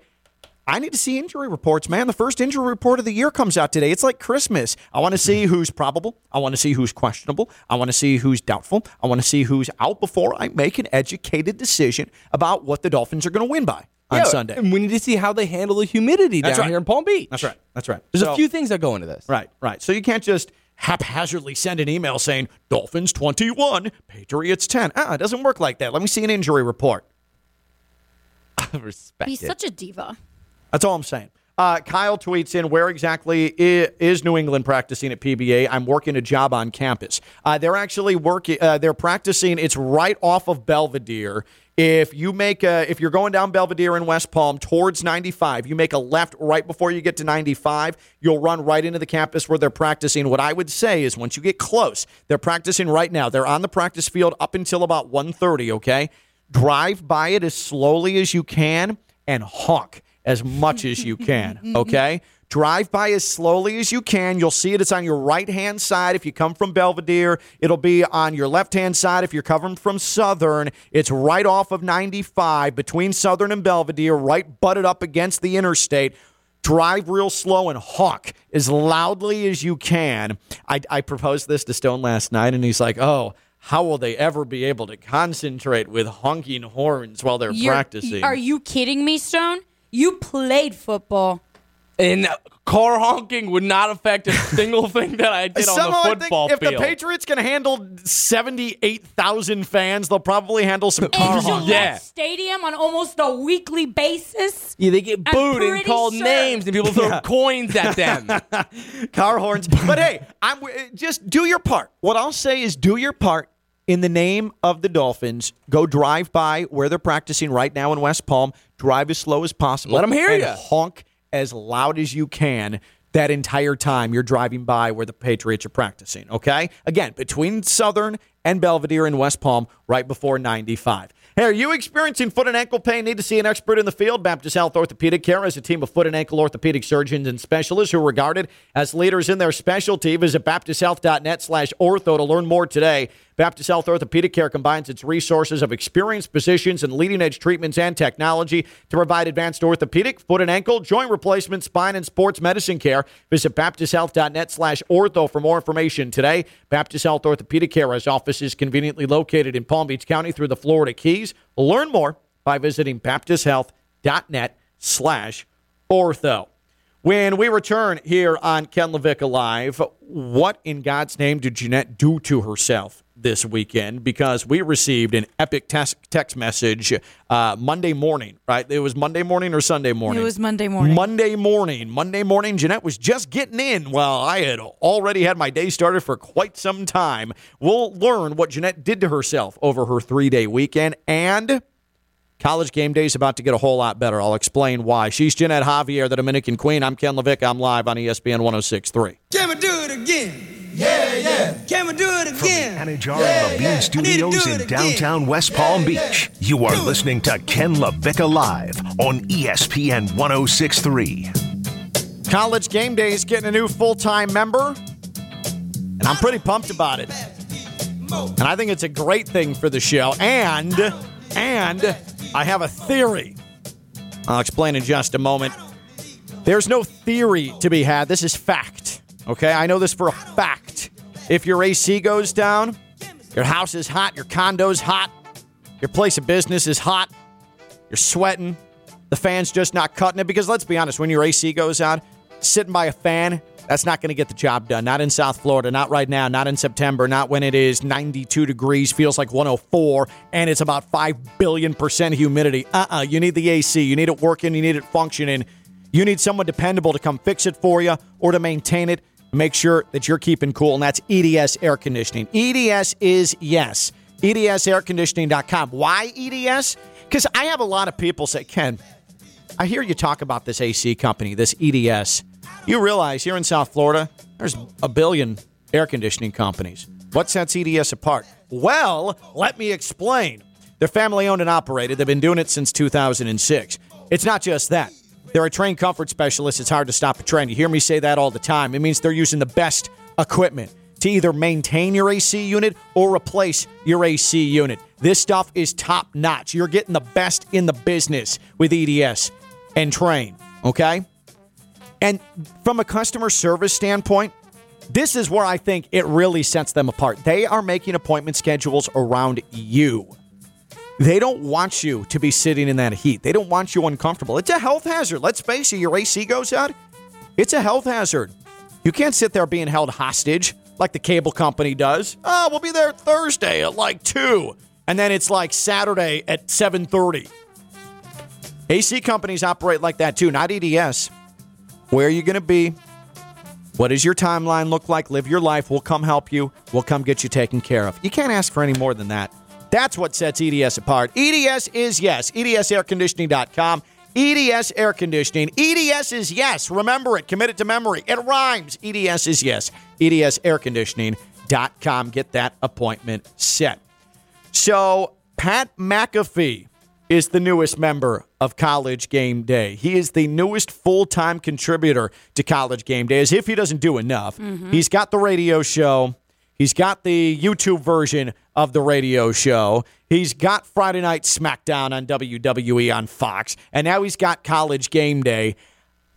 I need to see injury reports, man. The first injury report of the year comes out today. It's like Christmas. I want to see who's probable. I want to see who's questionable. I want to see who's doubtful. I want to see who's out before I make an educated decision about what the Dolphins are going to win by on Yeah, Sunday. And we need to see how they handle the humidity That's down right. here in Palm Beach. That's right. That's right. There's So- a few things that go into this. Right, right. So you can't just haphazardly send an email saying Dolphins 21, Patriots 10. Ah, it doesn't work like that. Let me see an injury report. I Respect He's such a diva. That's all I'm saying. Uh, Kyle tweets in, where exactly is New England practicing at PBA? I'm working a job on campus. Uh, they're actually working. Uh, they're practicing. It's right off of Belvedere. If you make a, if you're going down Belvedere in West Palm towards 95, you make a left right before you get to 95. You'll run right into the campus where they're practicing. What I would say is, once you get close, they're practicing right now. They're on the practice field up until about 1:30. Okay, drive by it as slowly as you can and honk as much as you can. Okay. Drive by as slowly as you can. You'll see it. It's on your right hand side if you come from Belvedere. It'll be on your left hand side if you're coming from Southern. It's right off of 95 between Southern and Belvedere, right butted up against the interstate. Drive real slow and honk as loudly as you can. I, I proposed this to Stone last night, and he's like, oh, how will they ever be able to concentrate with honking horns while they're You're- practicing? Are you kidding me, Stone? You played football. And car honking would not affect a single thing that I did Somehow on I think football if the Patriots can handle 78,000 fans, they'll probably handle some car In honking. Gillette Stadium on almost a weekly basis. yeah, they get booed and called sure- names, and people throw Yeah. coins at them. car horns. But hey, I'm uh, just do your part. What I'll say is do your part in the name of the Dolphins. Go drive by where they're practicing right now in West Palm. Drive as slow as possible. Let 'em hear and ya. Honk as loud as you can. That entire time you're driving by where the Patriots are practicing, okay? Again, between Southern and Belvedere in West Palm, right before 95. Hey, are you experiencing foot and ankle pain? Need to see an expert in the field? Baptist Health Orthopedic Care has a team of foot and ankle orthopedic surgeons and specialists who are regarded as leaders in their specialty. Visit baptisthealth.net slash ortho to learn more today. Baptist Health Orthopedic Care combines its resources of experienced physicians and leading edge treatments and technology to provide advanced orthopedic, foot and ankle, joint replacement, spine, and sports medicine care. Visit baptisthealth.net slash ortho for more information today. Baptist Health Orthopedic Care has offices conveniently located in Palm Beach County through the Florida Keys. Learn more by visiting baptisthealth.net slash ortho. When we return here on Ken Levick Live, what in God's name did Jeanette do to herself this weekend? Because we received an epic text, text message uh, Monday morning, right? It was Monday morning or Sunday morning? It was Monday morning. Monday morning. Monday morning, Jeanette was just getting in while I had already had my day started for quite some time. We'll learn what Jeanette did to herself over her three day weekend and. College game day is about to get a whole lot better. I'll explain why. She's Jeanette Javier, the Dominican Queen. I'm Ken Levick. I'm live on ESPN 1063. Can we do it again? Yeah, yeah. Can we do it again? Anidjar and Levine Studios in downtown West Palm Beach. You are listening to Ken LaVicka Live on ESPN 1063. College game day is getting a new full time member, and I'm pretty pumped about it. And I think it's a great thing for the show. And, and I have a theory. I'll explain in just a moment. There's no theory to be had. This is fact. Okay? I know this for a fact. If your AC goes down, your house is hot, your condo's hot, your place of business is hot, you're sweating, the fan's just not cutting it. Because let's be honest, when your AC goes out, sitting by a fan, that's not going to get the job done. Not in South Florida, not right now, not in September, not when it is 92 degrees, feels like 104, and it's about 5 billion percent humidity. Uh uh You need the AC. You need it working. You need it functioning. You need someone dependable to come fix it for you or to maintain it. Make sure that you're keeping cool, and that's EDS Air Conditioning. EDS is yes. EDSAirconditioning.com. Why EDS? Because I have a lot of people say, Ken, I hear you talk about this AC company, this EDS. You realize here in South Florida, there's a billion air conditioning companies. What sets EDS apart? Well, let me explain. They're family owned and operated. They've been doing it since 2006. It's not just that. They're a trained comfort specialist. It's hard to stop a Trane. You hear me say that all the time. It means they're using the best equipment to either maintain your AC unit or replace your AC unit. This stuff is top notch. You're getting the best in the business with EDS and Trane, okay? And from a customer service standpoint, this is where I think it really sets them apart. They are making appointment schedules around you. They don't want you to be sitting in that heat. They don't want you uncomfortable. It's a health hazard. Let's face it, your AC goes out. It's a health hazard. You can't sit there being held hostage like the cable company does. Oh, we'll be there Thursday at like 2. And then it's like Saturday at 7:30. AC companies operate like that too, not EDS. Where are you going to be? What does your timeline look like? Live your life. We'll come help you. We'll come get you taken care of. You can't ask for any more than that. That's what sets EDS apart. EDS is yes. EDSairconditioning.com. EDS Air Conditioning. EDS is yes. Remember it. Commit it to memory. It rhymes. EDS is yes. EDSairconditioning.com. Get that appointment set. So, Pat McAfee is the newest member of College Game Day. He is the newest full time contributor to College Game Day, as if he doesn't do enough. Mm-hmm. He's got the radio show, he's got the YouTube version of the radio show, he's got Friday Night SmackDown on WWE on Fox, and now he's got College Game Day.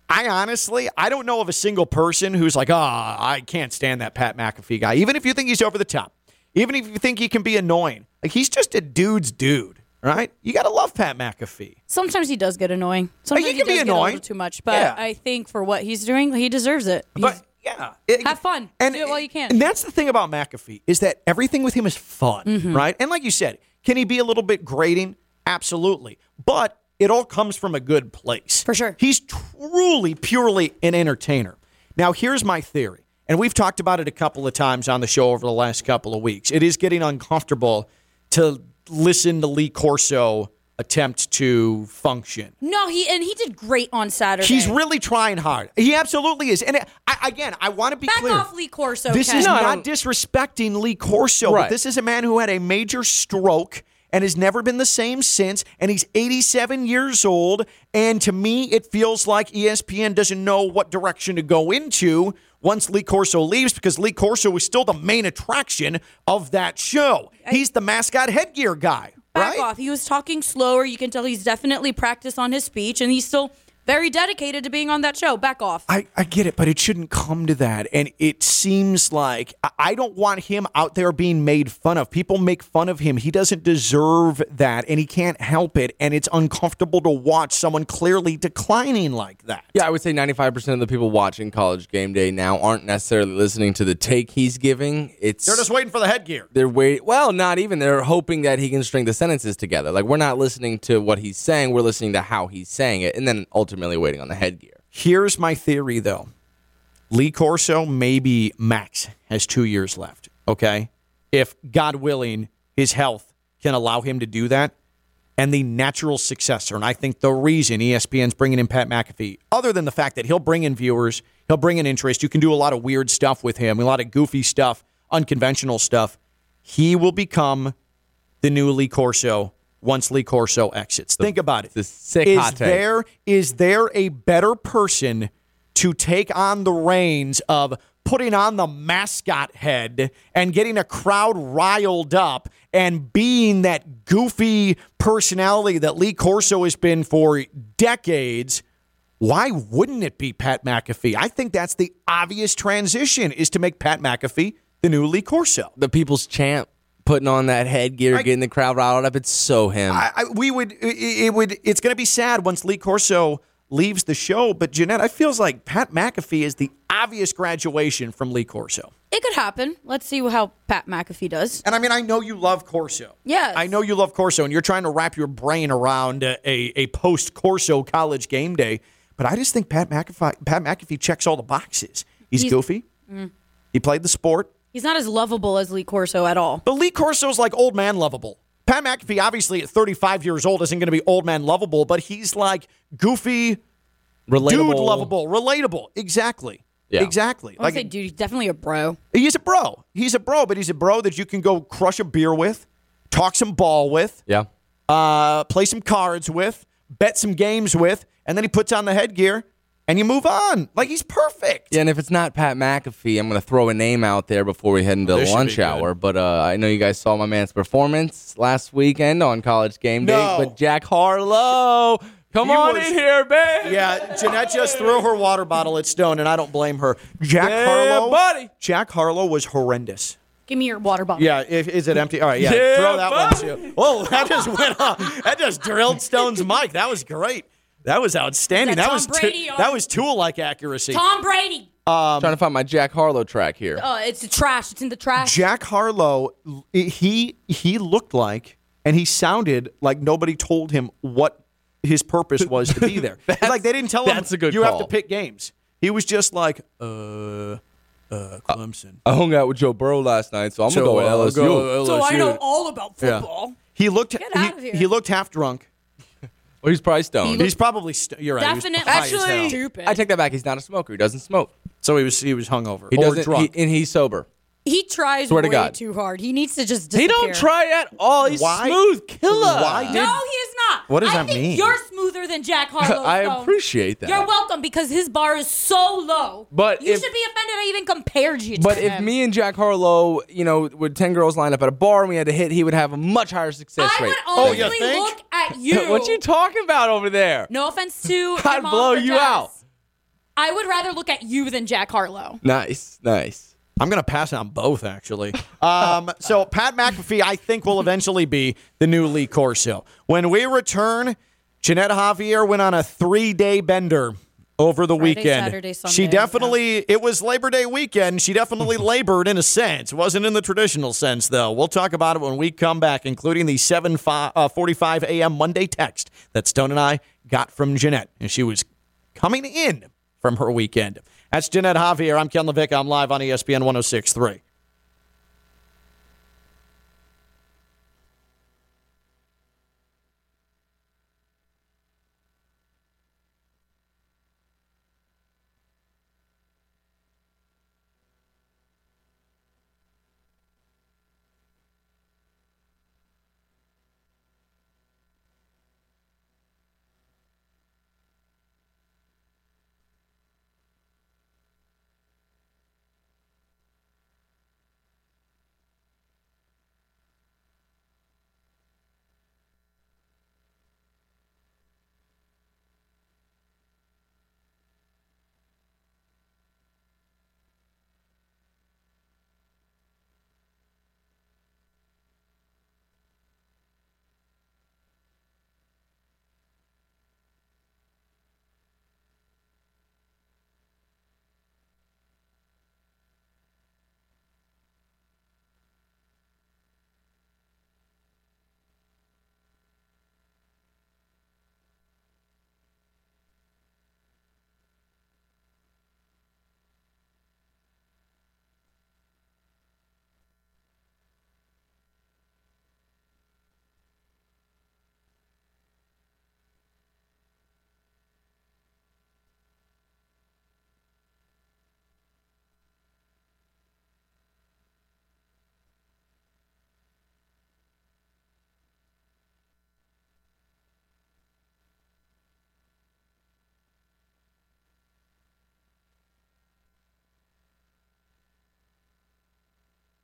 I honestly, I don't know of a single person who's like, ah, I can't stand that Pat McAfee guy. Even if you think he's over the top, even if you think he can be annoying, like he's just a dude's dude, right? You got to love Pat McAfee. Sometimes he does get annoying. Sometimes he he, can be get a annoying. little too much. But Yeah. I think for what he's doing, he deserves it. But yeah, have fun. and Do it while you can. And that's the thing about McAfee is that everything with him is fun, Mhm. right? And like you said, can he be a little bit grating? Absolutely, but it all comes from a good place. For sure, he's truly, purely an entertainer. Now, here's my theory, and we've talked about it a couple of times on the show over the last couple of weeks. It is getting uncomfortable to listen to Lee Corso attempt to function. No, he and he did great on Saturday. He's really trying hard. He absolutely is. And I, again, I want to be Back clear. off Lee Corso. This Ken. is not disrespecting Lee Corso, Right. but this is a man who had a major stroke and has never been the same since. And he's 87 years old. And to me, it feels like ESPN doesn't know what direction to go into once Lee Corso leaves because Lee Corso is still the main attraction of that show. He's the mascot headgear guy. Back off. He was talking slower. You can tell he's definitely practiced on his speech, and he's still very dedicated to being on that show. Back off. I, I get it, but it shouldn't come to that. And it seems like I- I don't want him out there being made fun of. People make fun of him. He doesn't deserve that, and he can't help it. And it's uncomfortable to watch someone clearly declining like that. Yeah, I would say 95% of the people watching College Game Day now aren't necessarily listening to the take he's giving. It's They're just waiting for the headgear. they're wait well, not even. They're hoping that he can string the sentences together. Like we're not listening to what he's saying, we're listening to how he's saying it and then ultimately waiting on the headgear. Here's my theory, though. Lee Corso, maybe Max, has two years left. Okay. If, God willing, his health can allow him to do that, and the natural successor, and I think the reason ESPN's bringing in Pat McAfee, other than the fact that he'll bring in viewers, he'll bring in interest, you can do a lot of weird stuff with him, a lot of goofy stuff, unconventional stuff. He will become the new Lee Corso once Lee Corso exits. Think about it. A sick is hot take. there is there a better person to take on the reins of putting on the mascot head and getting a crowd riled up and being that goofy personality that Lee Corso has been for decades? Why wouldn't it be Pat McAfee? I think that's the obvious transition is to make Pat McAfee the new Lee Corso. The people's champ putting on that headgear, getting the crowd riled up. It's so him. I, I, we would it, it would it's going to be sad once Lee Corso leaves the show. But Jeanette, I feels like Pat McAfee is the obvious graduation from Lee Corso. It could happen. Let's see how Pat McAfee does. And I mean, I know you love Corso. Yes. I know you love Corso, and you're trying to wrap your brain around a, a, a post Corso college game day. But I just think Pat McAfee Pat McAfee checks all the boxes. He's, He's- goofy. Mm. He played the sport. He's not as lovable as Lee Corso at all. But Lee Corso's like old man lovable. Pat McAfee, obviously at 35 years old, isn't going to be old man lovable, but he's like goofy, Relatable. dude lovable, relatable. Exactly. Yeah. Exactly. I Like say, dude, he's definitely a bro. he's a bro. He's a bro, but he's a bro that you can go crush a beer with, talk some ball with, Yeah. uh, play some cards with, bet some games with, and then he puts on the headgear and you move on. Like he's perfect. Yeah, and if it's not Pat McAfee, I'm going to throw a name out there before we head into This the should lunch hour. But uh, I know you guys saw my man's performance last weekend on College Game Day. No. But Jack Harlow, come He on was- in here, babe. Yeah, Jeanette just threw her water bottle at Stone, and I don't blame her. Jack Yeah, Harlow, buddy. Jack Harlow was horrendous. Give me your water bottle. Yeah, if, is it empty? All right, yeah, Yeah, throw that buddy. one too. Whoa, that just went off. That just drilled Stone's mic. That was great. That was outstanding. That That was Brady tu- or- that was tool like accuracy. Tom Brady. Um, Trying to find my Jack Harlow track here. Oh, it's the trash. It's in the trash. Jack Harlow, he he looked like and he sounded like nobody told him what his purpose was to be there. Like they didn't tell him that's a good you have to pick games. He was just like, uh, uh, Clemson. I hung out with Joe Burrow last night, so I'm So, going to go uh, with LSU. go so I know all about Yeah. football. He looked. Get out of he, here. he looked half drunk. Well, he's probably stoned. He's probably. St- you're right. he was Definitely high as hell. stupid. I take that back. He's not a smoker. He doesn't smoke. So he was. He was hungover He or doesn't. drunk. He, and he's sober. He tries Swear to way God. too hard. He needs to just disappear. He don't try at all. He's Why- smooth killer. why did- No, he is not. What does I that think mean? You're smoother than Jack Harlow. I Stone. appreciate that. You're welcome because his bar is so low. But you if- should be offended I even compared you to But him. if me and Jack Harlow, you know, with ten girls lined up at a bar and we had to hit, he would have a much higher success rate. I rate. would Oh, you honestly think? look at you. what you talking about over there? No offense to your I'd mom blow or you Jess. out. I would rather look at you than Jack Harlow. Nice, nice. I'm going to pass on both, actually. Um, so Pat McAfee, I think, will eventually be the new Lee Corso. When we return, Jeanette Javier went on a three-day bender over the Friday, weekend. Saturday, Sunday, she definitely, it was Labor Day weekend. She definitely labored in a sense. It wasn't in the traditional sense, though. We'll talk about it when we come back, including the 7:45 a.m. Monday text that Stone and I got from Jeanette, and she was coming in from her weekend. That's Jeanette Javier. I'm Ken Levick. I'm live on ESPN 1063.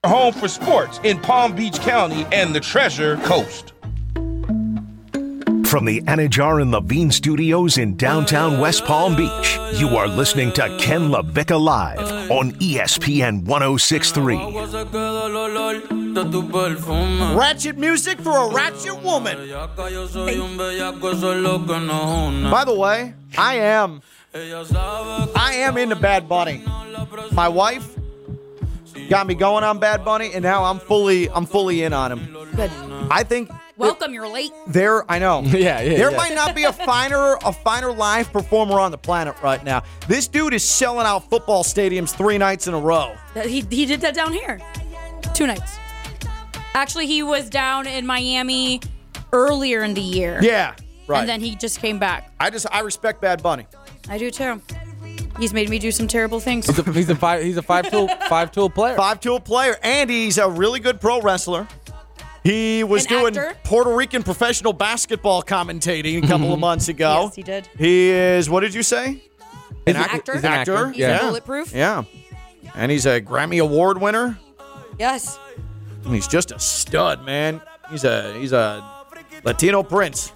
Home for sports in Palm Beach County and the Treasure Coast. From the Anidjar and Levine Studios in downtown West Palm Beach, you are listening to Ken LaVicka Live on ESPN 1063. Ratchet music for a ratchet woman. By the way, I am I am in into Bad Bunny. My wife got me going on Bad Bunny, and now I'm fully I'm fully in on him. Good. I think Welcome, you're late. There, I know. Yeah, yeah, There yeah. might not be a finer, a finer live performer on the planet right now. This dude is selling out football stadiums three nights in a row. He, he did that down here. Two nights. Actually, he was down in Miami earlier in the year. Yeah, right. And then he just came back. I just, I respect Bad Bunny. I do too. He's made me do some terrible things. He's a, he's a five. He's a five tool five tool player. Five tool player, and he's a really good pro wrestler. He was An doing actor. Puerto Rican professional basketball commentating a couple of mhm. months ago. Yes, he did. He is. What did you say? He's an actor. He's an actor. He's Yeah. bulletproof. Yeah. And he's a Grammy Award winner. Yes. And he's just a stud, man. He's a he's a Latino prince.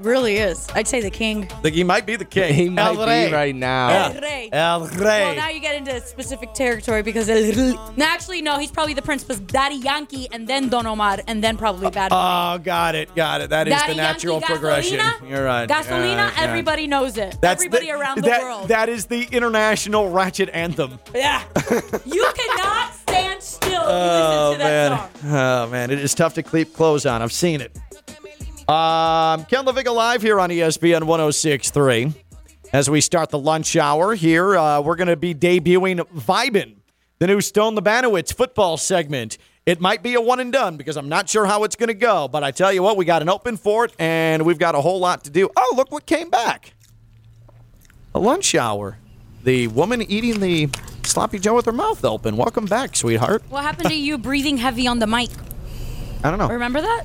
Really is. I'd say the king. Like he might be the king. He might El Rey. be right now. Yeah. El Rey. El Well, now you get into specific territory because El Rey. No, actually, no. He's probably the prince, but Daddy Yankee, and then Don Omar, and then probably Bad Bunny. Oh, got it, got it. That is Daddy the natural Yankee, progression. Gasolina? You're right. Gasolina, Yeah, yeah. everybody knows it. That's everybody the- around the that- world. That is the international ratchet anthem. yeah. you cannot stand still Oh to that man, song. oh man, it is tough to keep clothes on. I've seen it. Um, Ken LaVicka live here on ESPN 106.3. As we start the lunch hour here, uh, we're going to be debuting Vibin, the new Stone Labanowitz football segment. It might be a one and done because I'm not sure how it's going to go, but I tell you what, we got an open for it, and we've got a whole lot to do. Oh, look what came back! A lunch hour. The woman eating the sloppy Joe with her mouth open. Welcome back, sweetheart. What happened to you breathing heavy on the mic? I don't know. Remember that?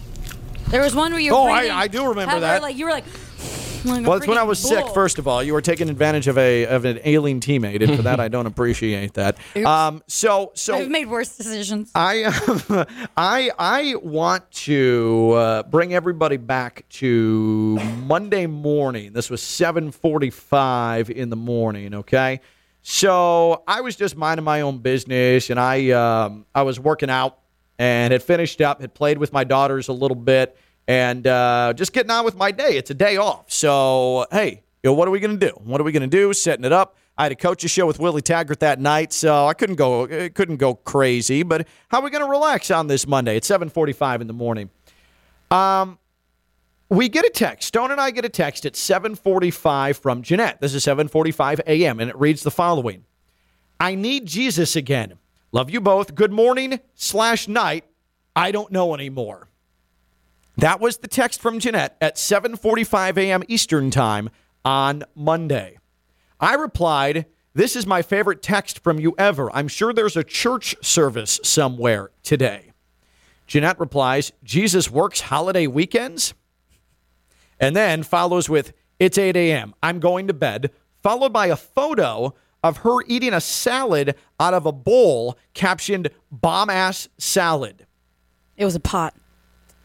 There was one where you were Oh, I- breathing I do remember heavy, that. Like you were like, like Well, it's when I was sick. First of all, you were taking advantage of a of an ailing teammate, and for that, I don't appreciate that. Um, so so I've made worse decisions. I I I want to uh, bring everybody back to Monday morning. This was 7:45 in the morning. Okay, so I was just minding my own business, and I um, I was working out and had finished up, had played with my daughters a little bit, and uh, just getting on with my day. It's a day off, so hey, you know, what are we going to do? What are we going to do? Setting it up. I had a coach's show with Willie Taggart that night, so I couldn't go uh, couldn't go crazy. But how are we going to relax on this Monday? It's 7:45 in the morning. Um, we get a text. Stone and I get a text at 7:45 from Jeanette. This is 7:45 a.m. and it reads the following: I need Jesus again. Love you both. Good morning slash night. I don't know anymore. That was the text from Jeanette at 7:45 a.m. Eastern Time on Monday. I replied, "This is my favorite text from you ever. I'm sure there's a church service somewhere today." Jeanette replies, "Jesus works holiday weekends?" And then follows with, "It's 8 a.m. I'm going to bed." Followed by a photo of her eating a salad out of a bowl captioned "bomb ass salad." It was a pot.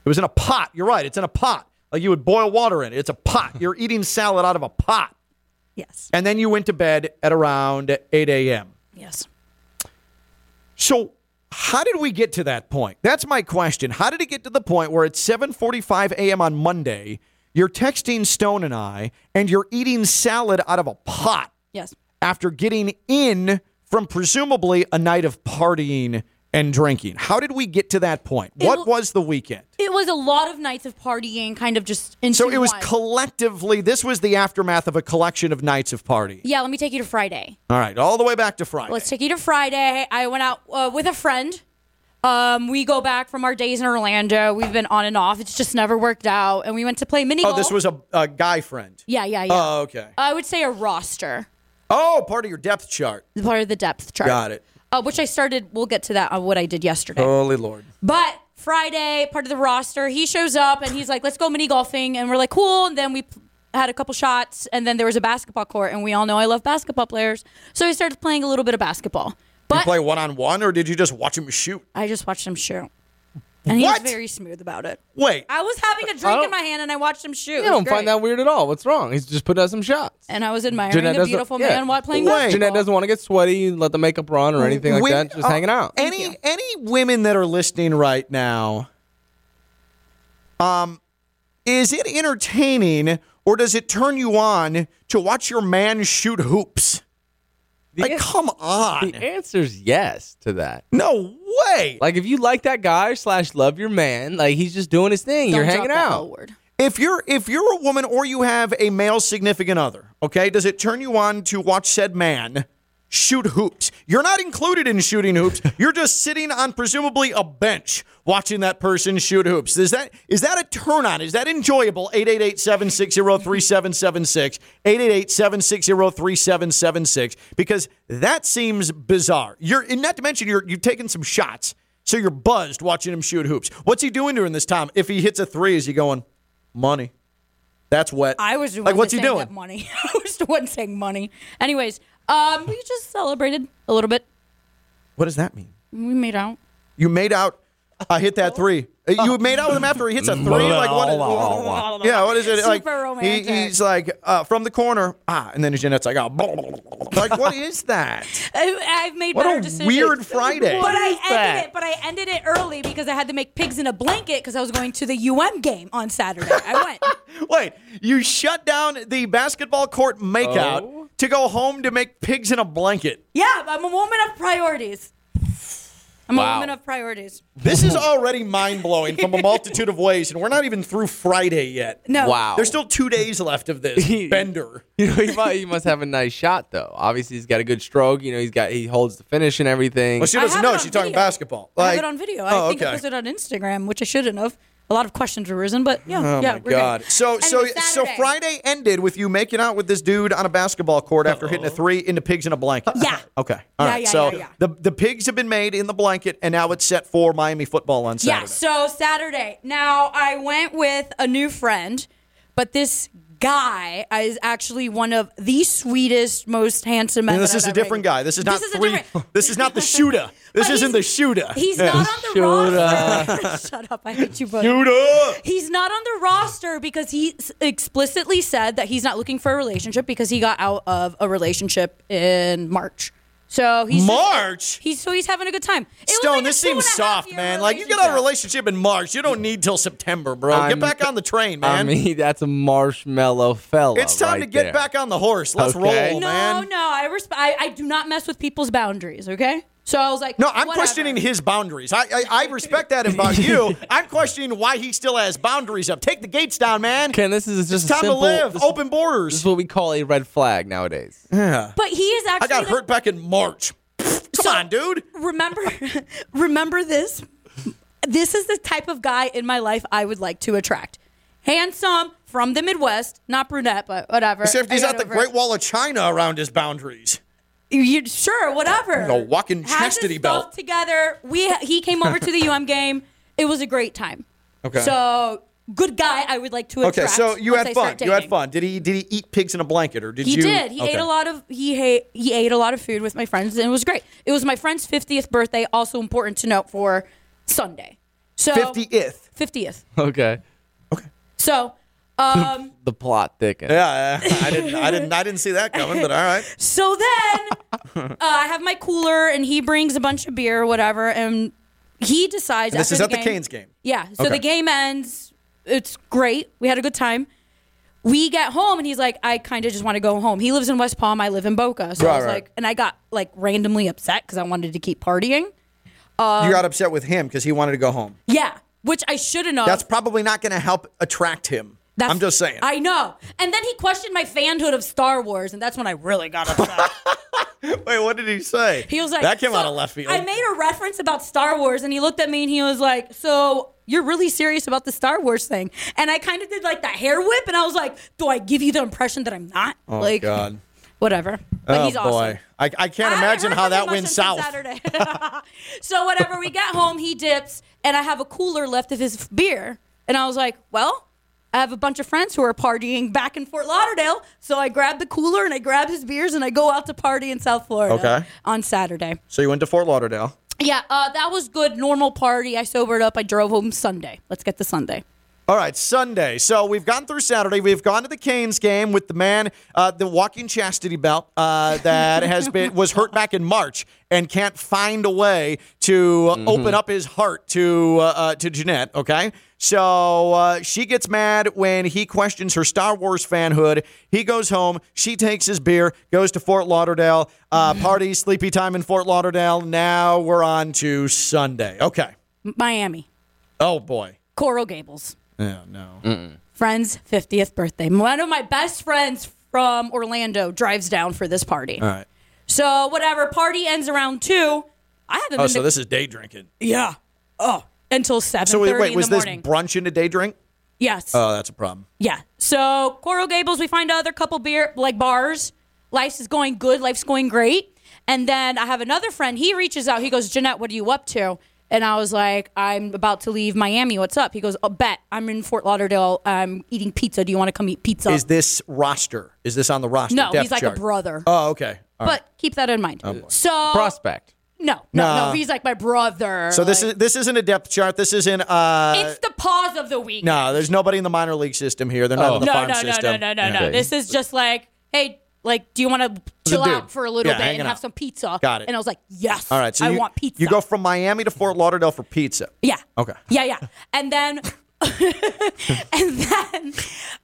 It was in a pot. You're right. It's in a pot. Like you would boil water in it. It's a pot. You're eating salad out of a pot. Yes. And then you went to bed at around 8 a.m. Yes. So how did we get to that point? That's my question. How did it get to the point where it's 7:45 a.m. on Monday, you're texting Stone and I, and you're eating salad out of a pot Yes. After getting in from presumably a night of partying and drinking? How did we get to that point? What was the weekend? It was a lot of nights of partying, kind of just So it was one. collectively, this was the aftermath of a collection of nights of party. yeah, let me take you to Friday. All right, all the way back to Friday. Let's take you to Friday. I went out uh, with a friend. Um, we go back from our days in Orlando. We've been on and off. It's just never worked out. And we went to play mini Oh, golf. this was a, a guy friend. Yeah, yeah, yeah. Oh, okay. I would say a roster, Oh, part of your depth chart. part of the depth chart. Got it. Uh, which I started. We'll get to that on what I did yesterday. Holy Lord. But Friday, part of the roster, he shows up and he's like, "Let's go mini golfing," and we're like, "Cool." And then we had a couple shots, and then there was a basketball court, and we all know I love basketball players, so we started playing a little bit of basketball. Did But you play one on one, or did you just watch him shoot? I just watched him shoot, and he What? was very smooth about it. Wait, I was having a drink in my hand, and I watched him shoot. I don't find that weird at all. What's wrong? He's just put out some shots. And I was admiring Jeanette a doesn't- beautiful yeah. man while playing Wait. basketball. Jeanette doesn't want to get sweaty, let the makeup run or anything like When- that. Just uh, hanging out. Any any women that are listening right now, um, is it entertaining or does it turn you on to watch your man shoot hoops? like, an- come on. The answer's yes to that. No way. Like if you like that guy slash love your man, like he's just doing his thing. Don't You're drop hanging out. Word. If you're if you're a woman or you have a male significant other, okay, does it turn you on to watch said man shoot hoops? You're not included in shooting hoops. You're just sitting on presumably a bench watching that person shoot hoops. Is that is that a turn on? Is that enjoyable? 888-760-3776. 888-760-3776 because that seems bizarre. You're and not to mention you're you've taken some shots. So you're buzzed watching him shoot hoops. What's he doing during this time? If he hits a three, is he going money? That's wet. I was the like, one what's he doing? money. I was the one saying money. Anyways, um, we just celebrated a little bit. What does that mean? We made out. You made out. I hit that three. Uh, You made out with him after he hits a three. Like what? Is, yeah, what is it? like Super romantic. He, he's like uh, from the corner. Ah, and then Jeanette's like, oh, like what is that? I, I've made What better a decisions. weird Friday. But I ended that? it. But I ended it early because I had to make pigs in a blanket because I was going to the UM game on Saturday. I went. Wait, you shut down the basketball court makeout Oh. To go home to make pigs in a blanket. Yeah, I'm a woman of priorities. I'm a woman of priorities. This is already mind blowing from a multitude of ways, and we're not even through Friday yet. No. Wow. There's still two days left of this bender. You know, he, might, he must have a nice shot though. Obviously, he's got a good stroke. You know, he's got he holds the finish and everything. Well, she doesn't know. it on She's talking video. basketball. I have it on video. Oh, I think I okay. posted it on Instagram, which I shouldn't have. A lot of questions were risen, but yeah, Oh yeah, my we're god! Good. So so Anyway, so Saturday. Friday ended with you making out with this dude on a basketball court after hitting a three into pigs in a blanket. Yeah. Okay. All Yeah, right. yeah, so yeah, yeah. the the pigs have been made in the blanket, and now it's set for Miami football on Saturday. Yeah, so Saturday. Now I went with a new friend, but this guy is actually one of the sweetest, most handsome men. And this that is I've a ever different guy. This is not This is a three. different- This is not the shooter. This isn't the shooter. He's Yeah. not on the roster. Shut up! I hate you both. Shooter. He's not on the roster because he explicitly said that he's not looking for a relationship because he got out of a relationship in March. So he's March? he's so he's having a good time. It Stone, like this seems soft, man. Like you get out a relationship in March, you don't need till September, bro. I'm- get back on the train, man. I mean, that's a marshmallow fella. it's time right to get there. back on the horse. Let's Okay. roll, No, man. no, I, resp- I I do not mess with people's boundaries. Okay, so I was like, No, I'm whatever. questioning his boundaries. I, I I respect that about you. I'm questioning why he still has boundaries up. Take the gates down, man. Ken, this is just It's a time simple, to live. This, Open borders. this is what we call a red flag nowadays. Yeah. But he is actually. I got the- hurt back in March. Come on, dude. Remember, remember this. This is the type of guy in my life I would like to attract. Handsome from the Midwest, not brunette, but whatever. Except he's I got the Great. Wall of China around his boundaries. You sure? Whatever. A walking Has his chastity belt. together. We he came over to the UM game. It was a great time. Okay. So good guy. I would like to attract. Okay, so you had fun. You had fun. Did he did he eat pigs in a blanket or did He you? did. He Okay. ate a lot of he ate he ate a lot of food with my friends and it was great. It was my friend's 50th birthday, also important to note for Sunday. So 50th. 50th. Okay. Okay. So um The plot thickens. Yeah, I didn't I didn't I didn't see that coming, but all right. so then uh, I have my cooler and he brings a bunch of beer or whatever and he decides And this after is at the game- Canes game. Yeah. So Okay. the game ends. It's great. We had a good time. We get home and he's like, I kind of just want to go home. He lives in West Palm. I live in Boca. So I was right. like, and I got like randomly upset because I wanted to keep partying. Um, you got upset with him because he wanted to go home. Yeah, which I should have known. That's probably not going to help attract him. That's- I'm just saying. I know. And then he questioned my fanhood of Star Wars, and that's when I really got upset. Wait, what did he say? He was like, that came "So out of left field. I made a reference about Star Wars, and he looked at me and he was like, "So you're really serious about the Star Wars thing?" And I kind of did like the hair whip, and I was like, "Do I give you the impression that I'm not?" oh like, God. whatever. But oh he's boy. I, I can't I imagine how that went south. Saturday. so whatever, we get home, he dips, and I have a cooler left of his beer, and I was like, "Well." I have a bunch of friends who are partying back in Fort Lauderdale, so I grab the cooler and I grab his beers and I go out to party in South Florida Okay. on Saturday. So you went to Fort Lauderdale. Yeah, uh, that was good. Normal party. I sobered up. I drove home Sunday. Let's get to Sunday. All right, Sunday. So we've gone through Saturday. We've gone to the Canes game with the man, uh, the walking chastity belt uh, that has been was hurt back in March and can't find a way to uh, open up his heart to uh, uh, to Jeanette. Okay, so uh, she gets mad when he questions her Star Wars fanhood. He goes home. She takes his beer, goes to Fort Lauderdale, uh, party, sleepy time in Fort Lauderdale. Now we're on to Sunday. Okay. Miami, Oh boy. Coral Gables. Yeah. No. Friend's 50th birthday. One of my best friends from Orlando drives down for this party. All right. So whatever, party ends around two. I haven't Oh, been so to- this is day drinking. Yeah. Oh, until seven So wait, wait in was the this morning. brunch into day drink? yes. Oh, that's a problem. yeah. So Coral Gables, we find other couple beer like bars. Life is going good. Life's going great. And then I have another friend. He reaches out. He goes, Jeanette, what are you up to? And I was like, I'm about to leave Miami. What's up? He goes, oh, bet. I'm in Fort Lauderdale. I'm eating pizza. Do you want to come eat pizza? Is this roster? Is this on the roster? No, depth he's like a brother. Oh, okay. All but right. keep that in mind. Oh, so Prospect. No, no, Nah. no. He's like my brother. So this is this isn't a depth chart. This isn't. Uh, it's the pause of the week. no, there's nobody in the minor league system here. They're not Oh. in the no, farm no, no, system. no, no, no, no. Okay. This is just like, hey, like, do you want to chill dude. out for a little Yeah, bit and have some pizza? Got it. And I was like, yes. All right. So I you, want pizza. You go from Miami to Fort Lauderdale for pizza. Yeah. Okay. Yeah, yeah. And then, and then,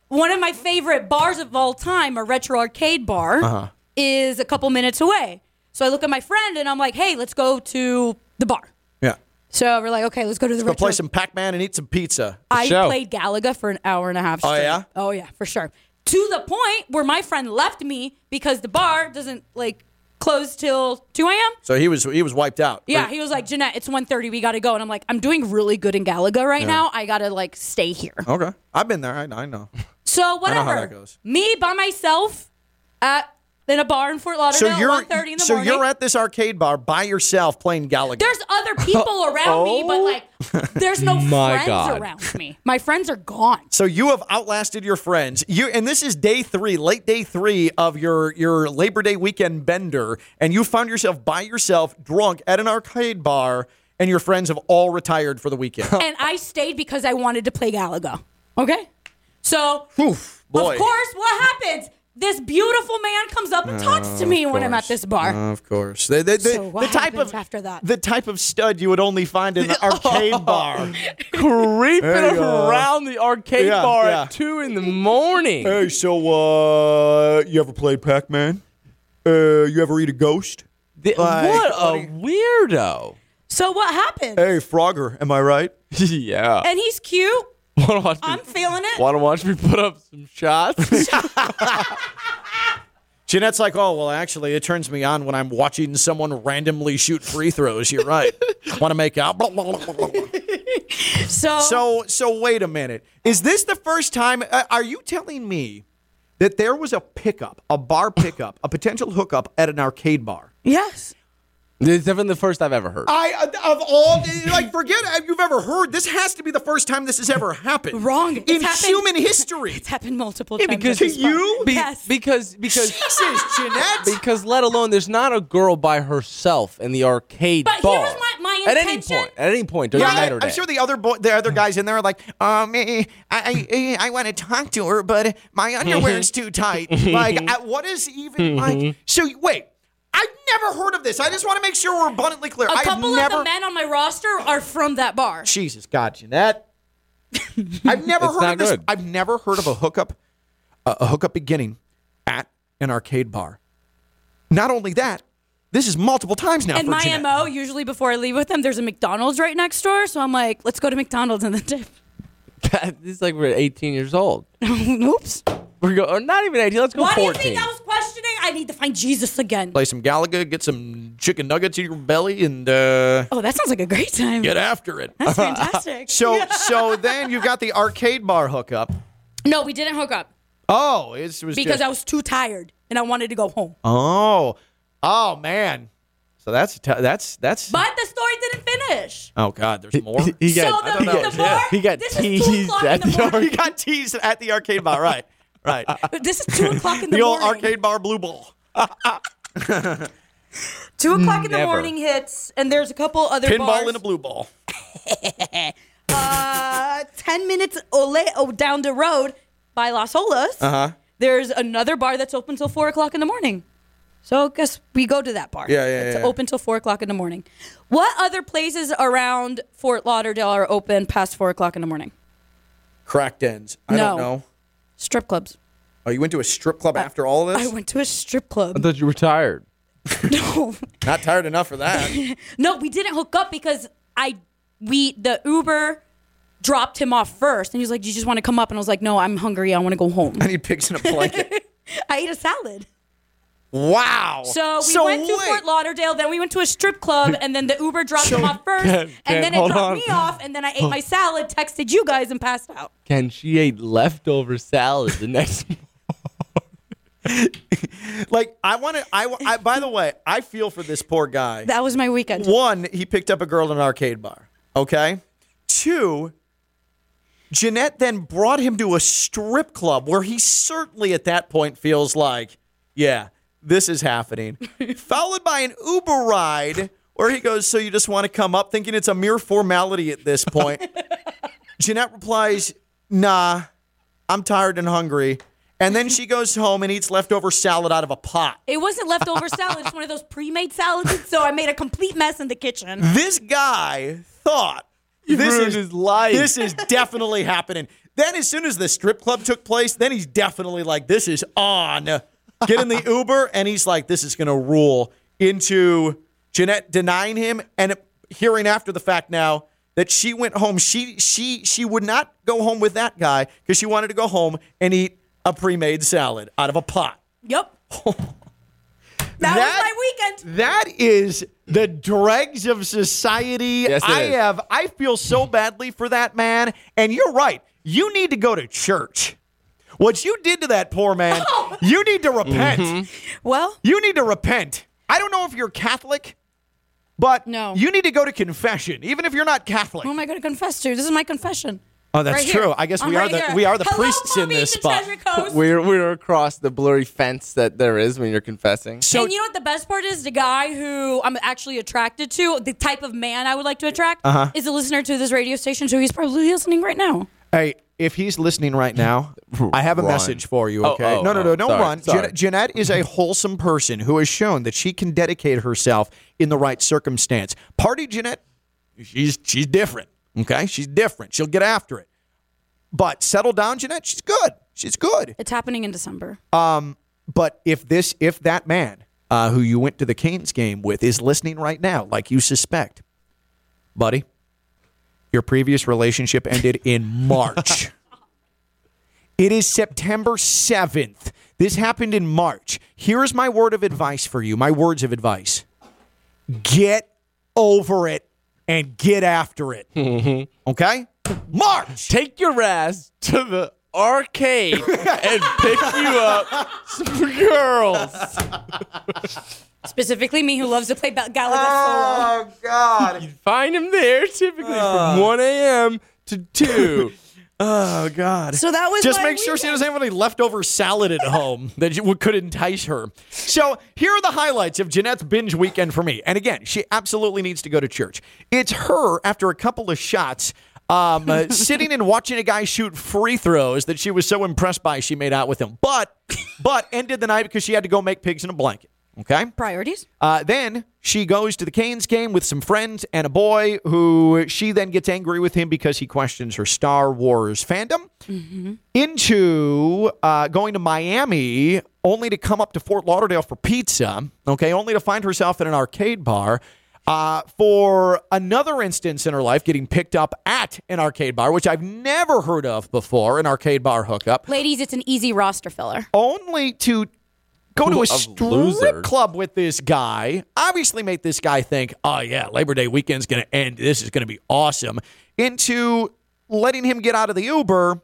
one of my favorite bars of all time, a retro arcade bar, Uh-huh. is a couple minutes away. So I look at my friend and I'm like, hey, let's go to the bar. Yeah. So we're like, okay, let's go to the Let's go play some Pac-Man and eat some pizza. I played Galaga for an hour and a half. Straight. Oh, yeah? Oh yeah, for sure. To the point where my friend left me because the bar doesn't like close till two a.m. So he was he was wiped out. Yeah, he was like, Jeanette, it's 1.30, we gotta go. And I'm like, I'm doing really good in Galaga right Yeah. now. I gotta like stay here. Okay. I've been there. I, I know. So I know whatever. how that goes. Me by myself at in a bar in Fort So Lauderdale you're at 1.30 in the so morning. you're at this arcade bar by yourself playing Galaga. there's other people around me, but oh. like there's no My friends God. around me. My friends are gone. So you have outlasted your friends. You and this is day three, late day three of your your Labor Day weekend bender, and you found yourself by yourself, drunk at an arcade bar, and your friends have all retired for the weekend. and I stayed because I wanted to play Galaga. Okay? So, boy. of course, what happens? This beautiful man comes up and talks to me when I'm at this bar. Of course, the, the, the, So what the type happens of after that? the type of stud you would only find in an arcade bar. Creeping There you go. around the arcade Yeah, bar yeah. at two in the morning. Hey, so uh, you ever played Pac-Man? Uh, you ever eat a ghost? Like, what a weirdo. So what happened? Hey, Frogger, am I right? yeah. And he's cute. Wanna watch I'm feeling it. wanna watch me put up some shots? Jeanette's like, oh, well, actually, it turns me on when I'm watching someone randomly shoot free throws. You're right. Want to make out? So, so, so wait a minute. Is this the first time? Uh, are you telling me that there was a pickup, a bar pickup, a potential hookup at an arcade bar? Yes. It's definitely the first I've ever heard. I uh, of all like forget if you've ever heard. This has to be the first time this has ever happened. Wrong. in It's happened- human history. It's happened multiple Yeah, times. because at this bar. you? Be- yes. because because Jesus, Jeanette. because let alone there's not a girl by herself in the arcade But bar. here's my, my at any point, at any point during Yeah, the night I, or day. I'm sure the other boy, the other guys in there are like, um, eh, I, I, I want to talk to her, but my underwear's too tight. Like, what is even like? So wait, I've never heard of this. I just want to make sure we're abundantly clear. A I've couple never. of the men on my roster are from that bar. Jesus God, Jeanette. I've never It's heard not of this. good. I've never heard of a hookup, a a hookup beginning at an arcade bar. Not only that, this is multiple times now And for my Jeanette. MO, usually before I leave with them, there's a McDonald's right next door. So I'm like, let's go to McDonald's and then dip. this is like we're 18 years old. Oops. We're go, or not even 18. Let's go Why do you think I was questioning? I need to find Jesus again. Play some Galaga, get some chicken nuggets in your belly, and uh, Oh, that sounds like a great time. get after it. That's fantastic. So, so then you've got the arcade bar hookup. no, we didn't hook up Oh, it was because just, I was too tired and I wanted to go home. Oh, oh man. So that's t- that's that's. But the story didn't finish. oh God, there's more. He So got, the, I don't know. the bar, he got this is two teased o'clock in at the the morning. he got teased at the arcade bar. Right, right. This is two o'clock in the, the old morning. arcade bar blue ball. Two o'clock in the Never. morning hits, and there's a couple other Pinball bars. and a blue ball. Uh, 10 minutes ole, oh, down the road by Las Olas, Uh huh. there's another bar that's open till 4 o'clock in the morning. So I guess we go to that bar. Yeah, yeah, It's yeah. open till 4 o'clock in the morning. What other places around Fort Lauderdale are open past 4 o'clock in the morning? Crack dens. I No. don't know. Strip clubs. Oh, you went to a strip club after all of I went to a strip club. I thought you were tired. No. Not tired enough for that. No, we didn't hook up because I we the Uber dropped him off first, and he was like, "Do you just want to come up?" And I was like, "No, I'm hungry. I want to go home." I need pigs in a blanket. I ate a salad. Wow. So we went to wait. Fort Lauderdale, then we went to a strip club, and then the Uber dropped him off first, Ken, and Ken, then it dropped on. me off, and then I ate my salad, texted you guys, and passed out. Ken, she ate leftover salad the next like I want to. I, I. By the way, I feel for this poor guy. That was my weekend. One, he picked up a girl in an arcade bar. Okay. Two, Jeanette then brought him to a strip club where he certainly at that point feels like, yeah, this is happening. Followed by an Uber ride where he goes, So you just want to come up, thinking it's a mere formality at this point. Jeanette replies, Nah, I'm tired and hungry. And then she goes home and eats leftover salad out of a pot. It wasn't leftover salad; it's one of those pre-made salads. So I made a complete mess in the kitchen. This guy thought this is his life. This is definitely happening. Then, as soon as the strip club took place, then he's definitely like, "This is on." Get in the Uber, and he's like, "This is gonna rule." Into Jeanette denying him and hearing after the fact now that she went home. She she she would not go home with that guy because she wanted to go home and eat a pre-made salad out of a pot. Yep. That, was my weekend. That is the dregs of society. Yes, it I is. have I feel so badly for that man. And you're right. You need to go to church. What you did to that poor man, you need to repent. Mm-hmm. Well, You need to repent. I don't know if you're Catholic, but No. you need to go to confession, even if you're not Catholic. who am I going to confess to? This is my confession. Oh, that's Right here. true. I guess I'm we are right the here. we are the Hello, priests Palm in this spot. We're we're across the blurry fence that there is when you're confessing. So and you know what the best part is? The guy who I'm actually attracted to, the type of man I would like to attract, Uh-huh. is a listener to this radio station, so he's probably listening right now. Hey, if he's listening right now, I have a Run. message for you, Oh, okay? oh, no, no, no, oh, don't sorry, run. sorry. Jan- Jeanette is a wholesome person who has shown that she can dedicate herself in the right circumstance. Party Jeanette, she's she's different, okay? She's different. She'll get after it. But settle down, Jeanette. She's good. She's good. It's happening in December. Um, but if this, if that man uh, who you went to the Canes game with is listening right now, like you suspect, buddy, your previous relationship ended in March. it is September 7th. This happened in March. Here's my word of advice for you my words of advice get over it and get after it. Mm-hmm. Okay? March! Take your ass to the arcade and pick you up some girls. Specifically, me who loves to play Galaga solo. Oh, God. You find him there typically from 1 a.m. to 2. Oh God! So that was just my make sure she doesn't have any leftover salad at home that you- could entice her. So here are the highlights of Jeanette's binge weekend for me. And again, she absolutely needs to go to church. It's her after a couple of shots. Um, uh, sitting and watching a guy shoot free throws that she was so impressed by, she made out with him. But, but ended the night because she had to go make pigs in a blanket. Okay. Priorities? Uh, then she goes to the Canes game with some friends and a boy who she then gets angry with him because he questions her Star Wars fandom. Into uh, going to Miami only to come up to Fort Lauderdale for pizza. Okay, only to find herself in an arcade bar. Uh, for another instance in her life, getting picked up at an arcade bar, which I've never heard of before, an arcade bar hookup Ladies, it's an easy roster filler. only to go to a strip loser. club with this guy. Obviously, make this guy think, "Oh yeah, Labor Day weekend's going to end. This is going to be awesome." Into letting him get out of the Uber,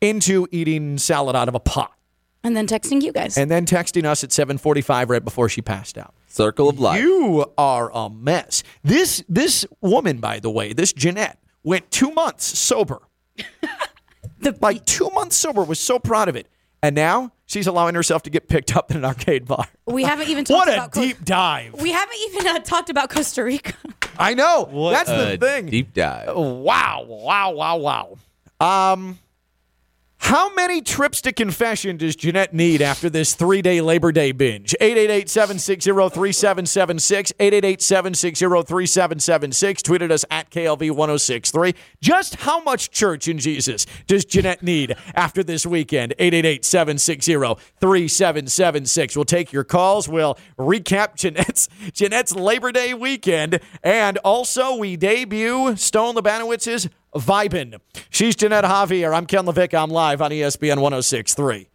into eating salad out of a pot, And then texting you guys. and then texting us at 7:45 right before she passed out. Circle of life. You are a mess. This this woman, by the way, this Jeanette went two months sober. like two months sober. Was so proud of it, and now she's allowing herself to get picked up in an arcade bar. we haven't even talked about What a about Co- deep dive. We haven't even uh, talked about Costa Rica. I know. What That's the thing. Deep dive. Wow, wow, wow, wow. Um, how many trips to confession does Jeanette need after this three day Labor Day binge? 888 760 3776. 888 760 3776. Tweeted us at KLV 1063. Just how much church in Jesus does Jeanette need after this weekend? 888 760 3776. We'll take your calls. We'll recap Jeanette's, Jeanette's Labor Day weekend. And also, we debut Stone Labanowitz's Vibin. She's Jeanette Javier. I'm Ken LaVicka. I'm live on ESPN 1063.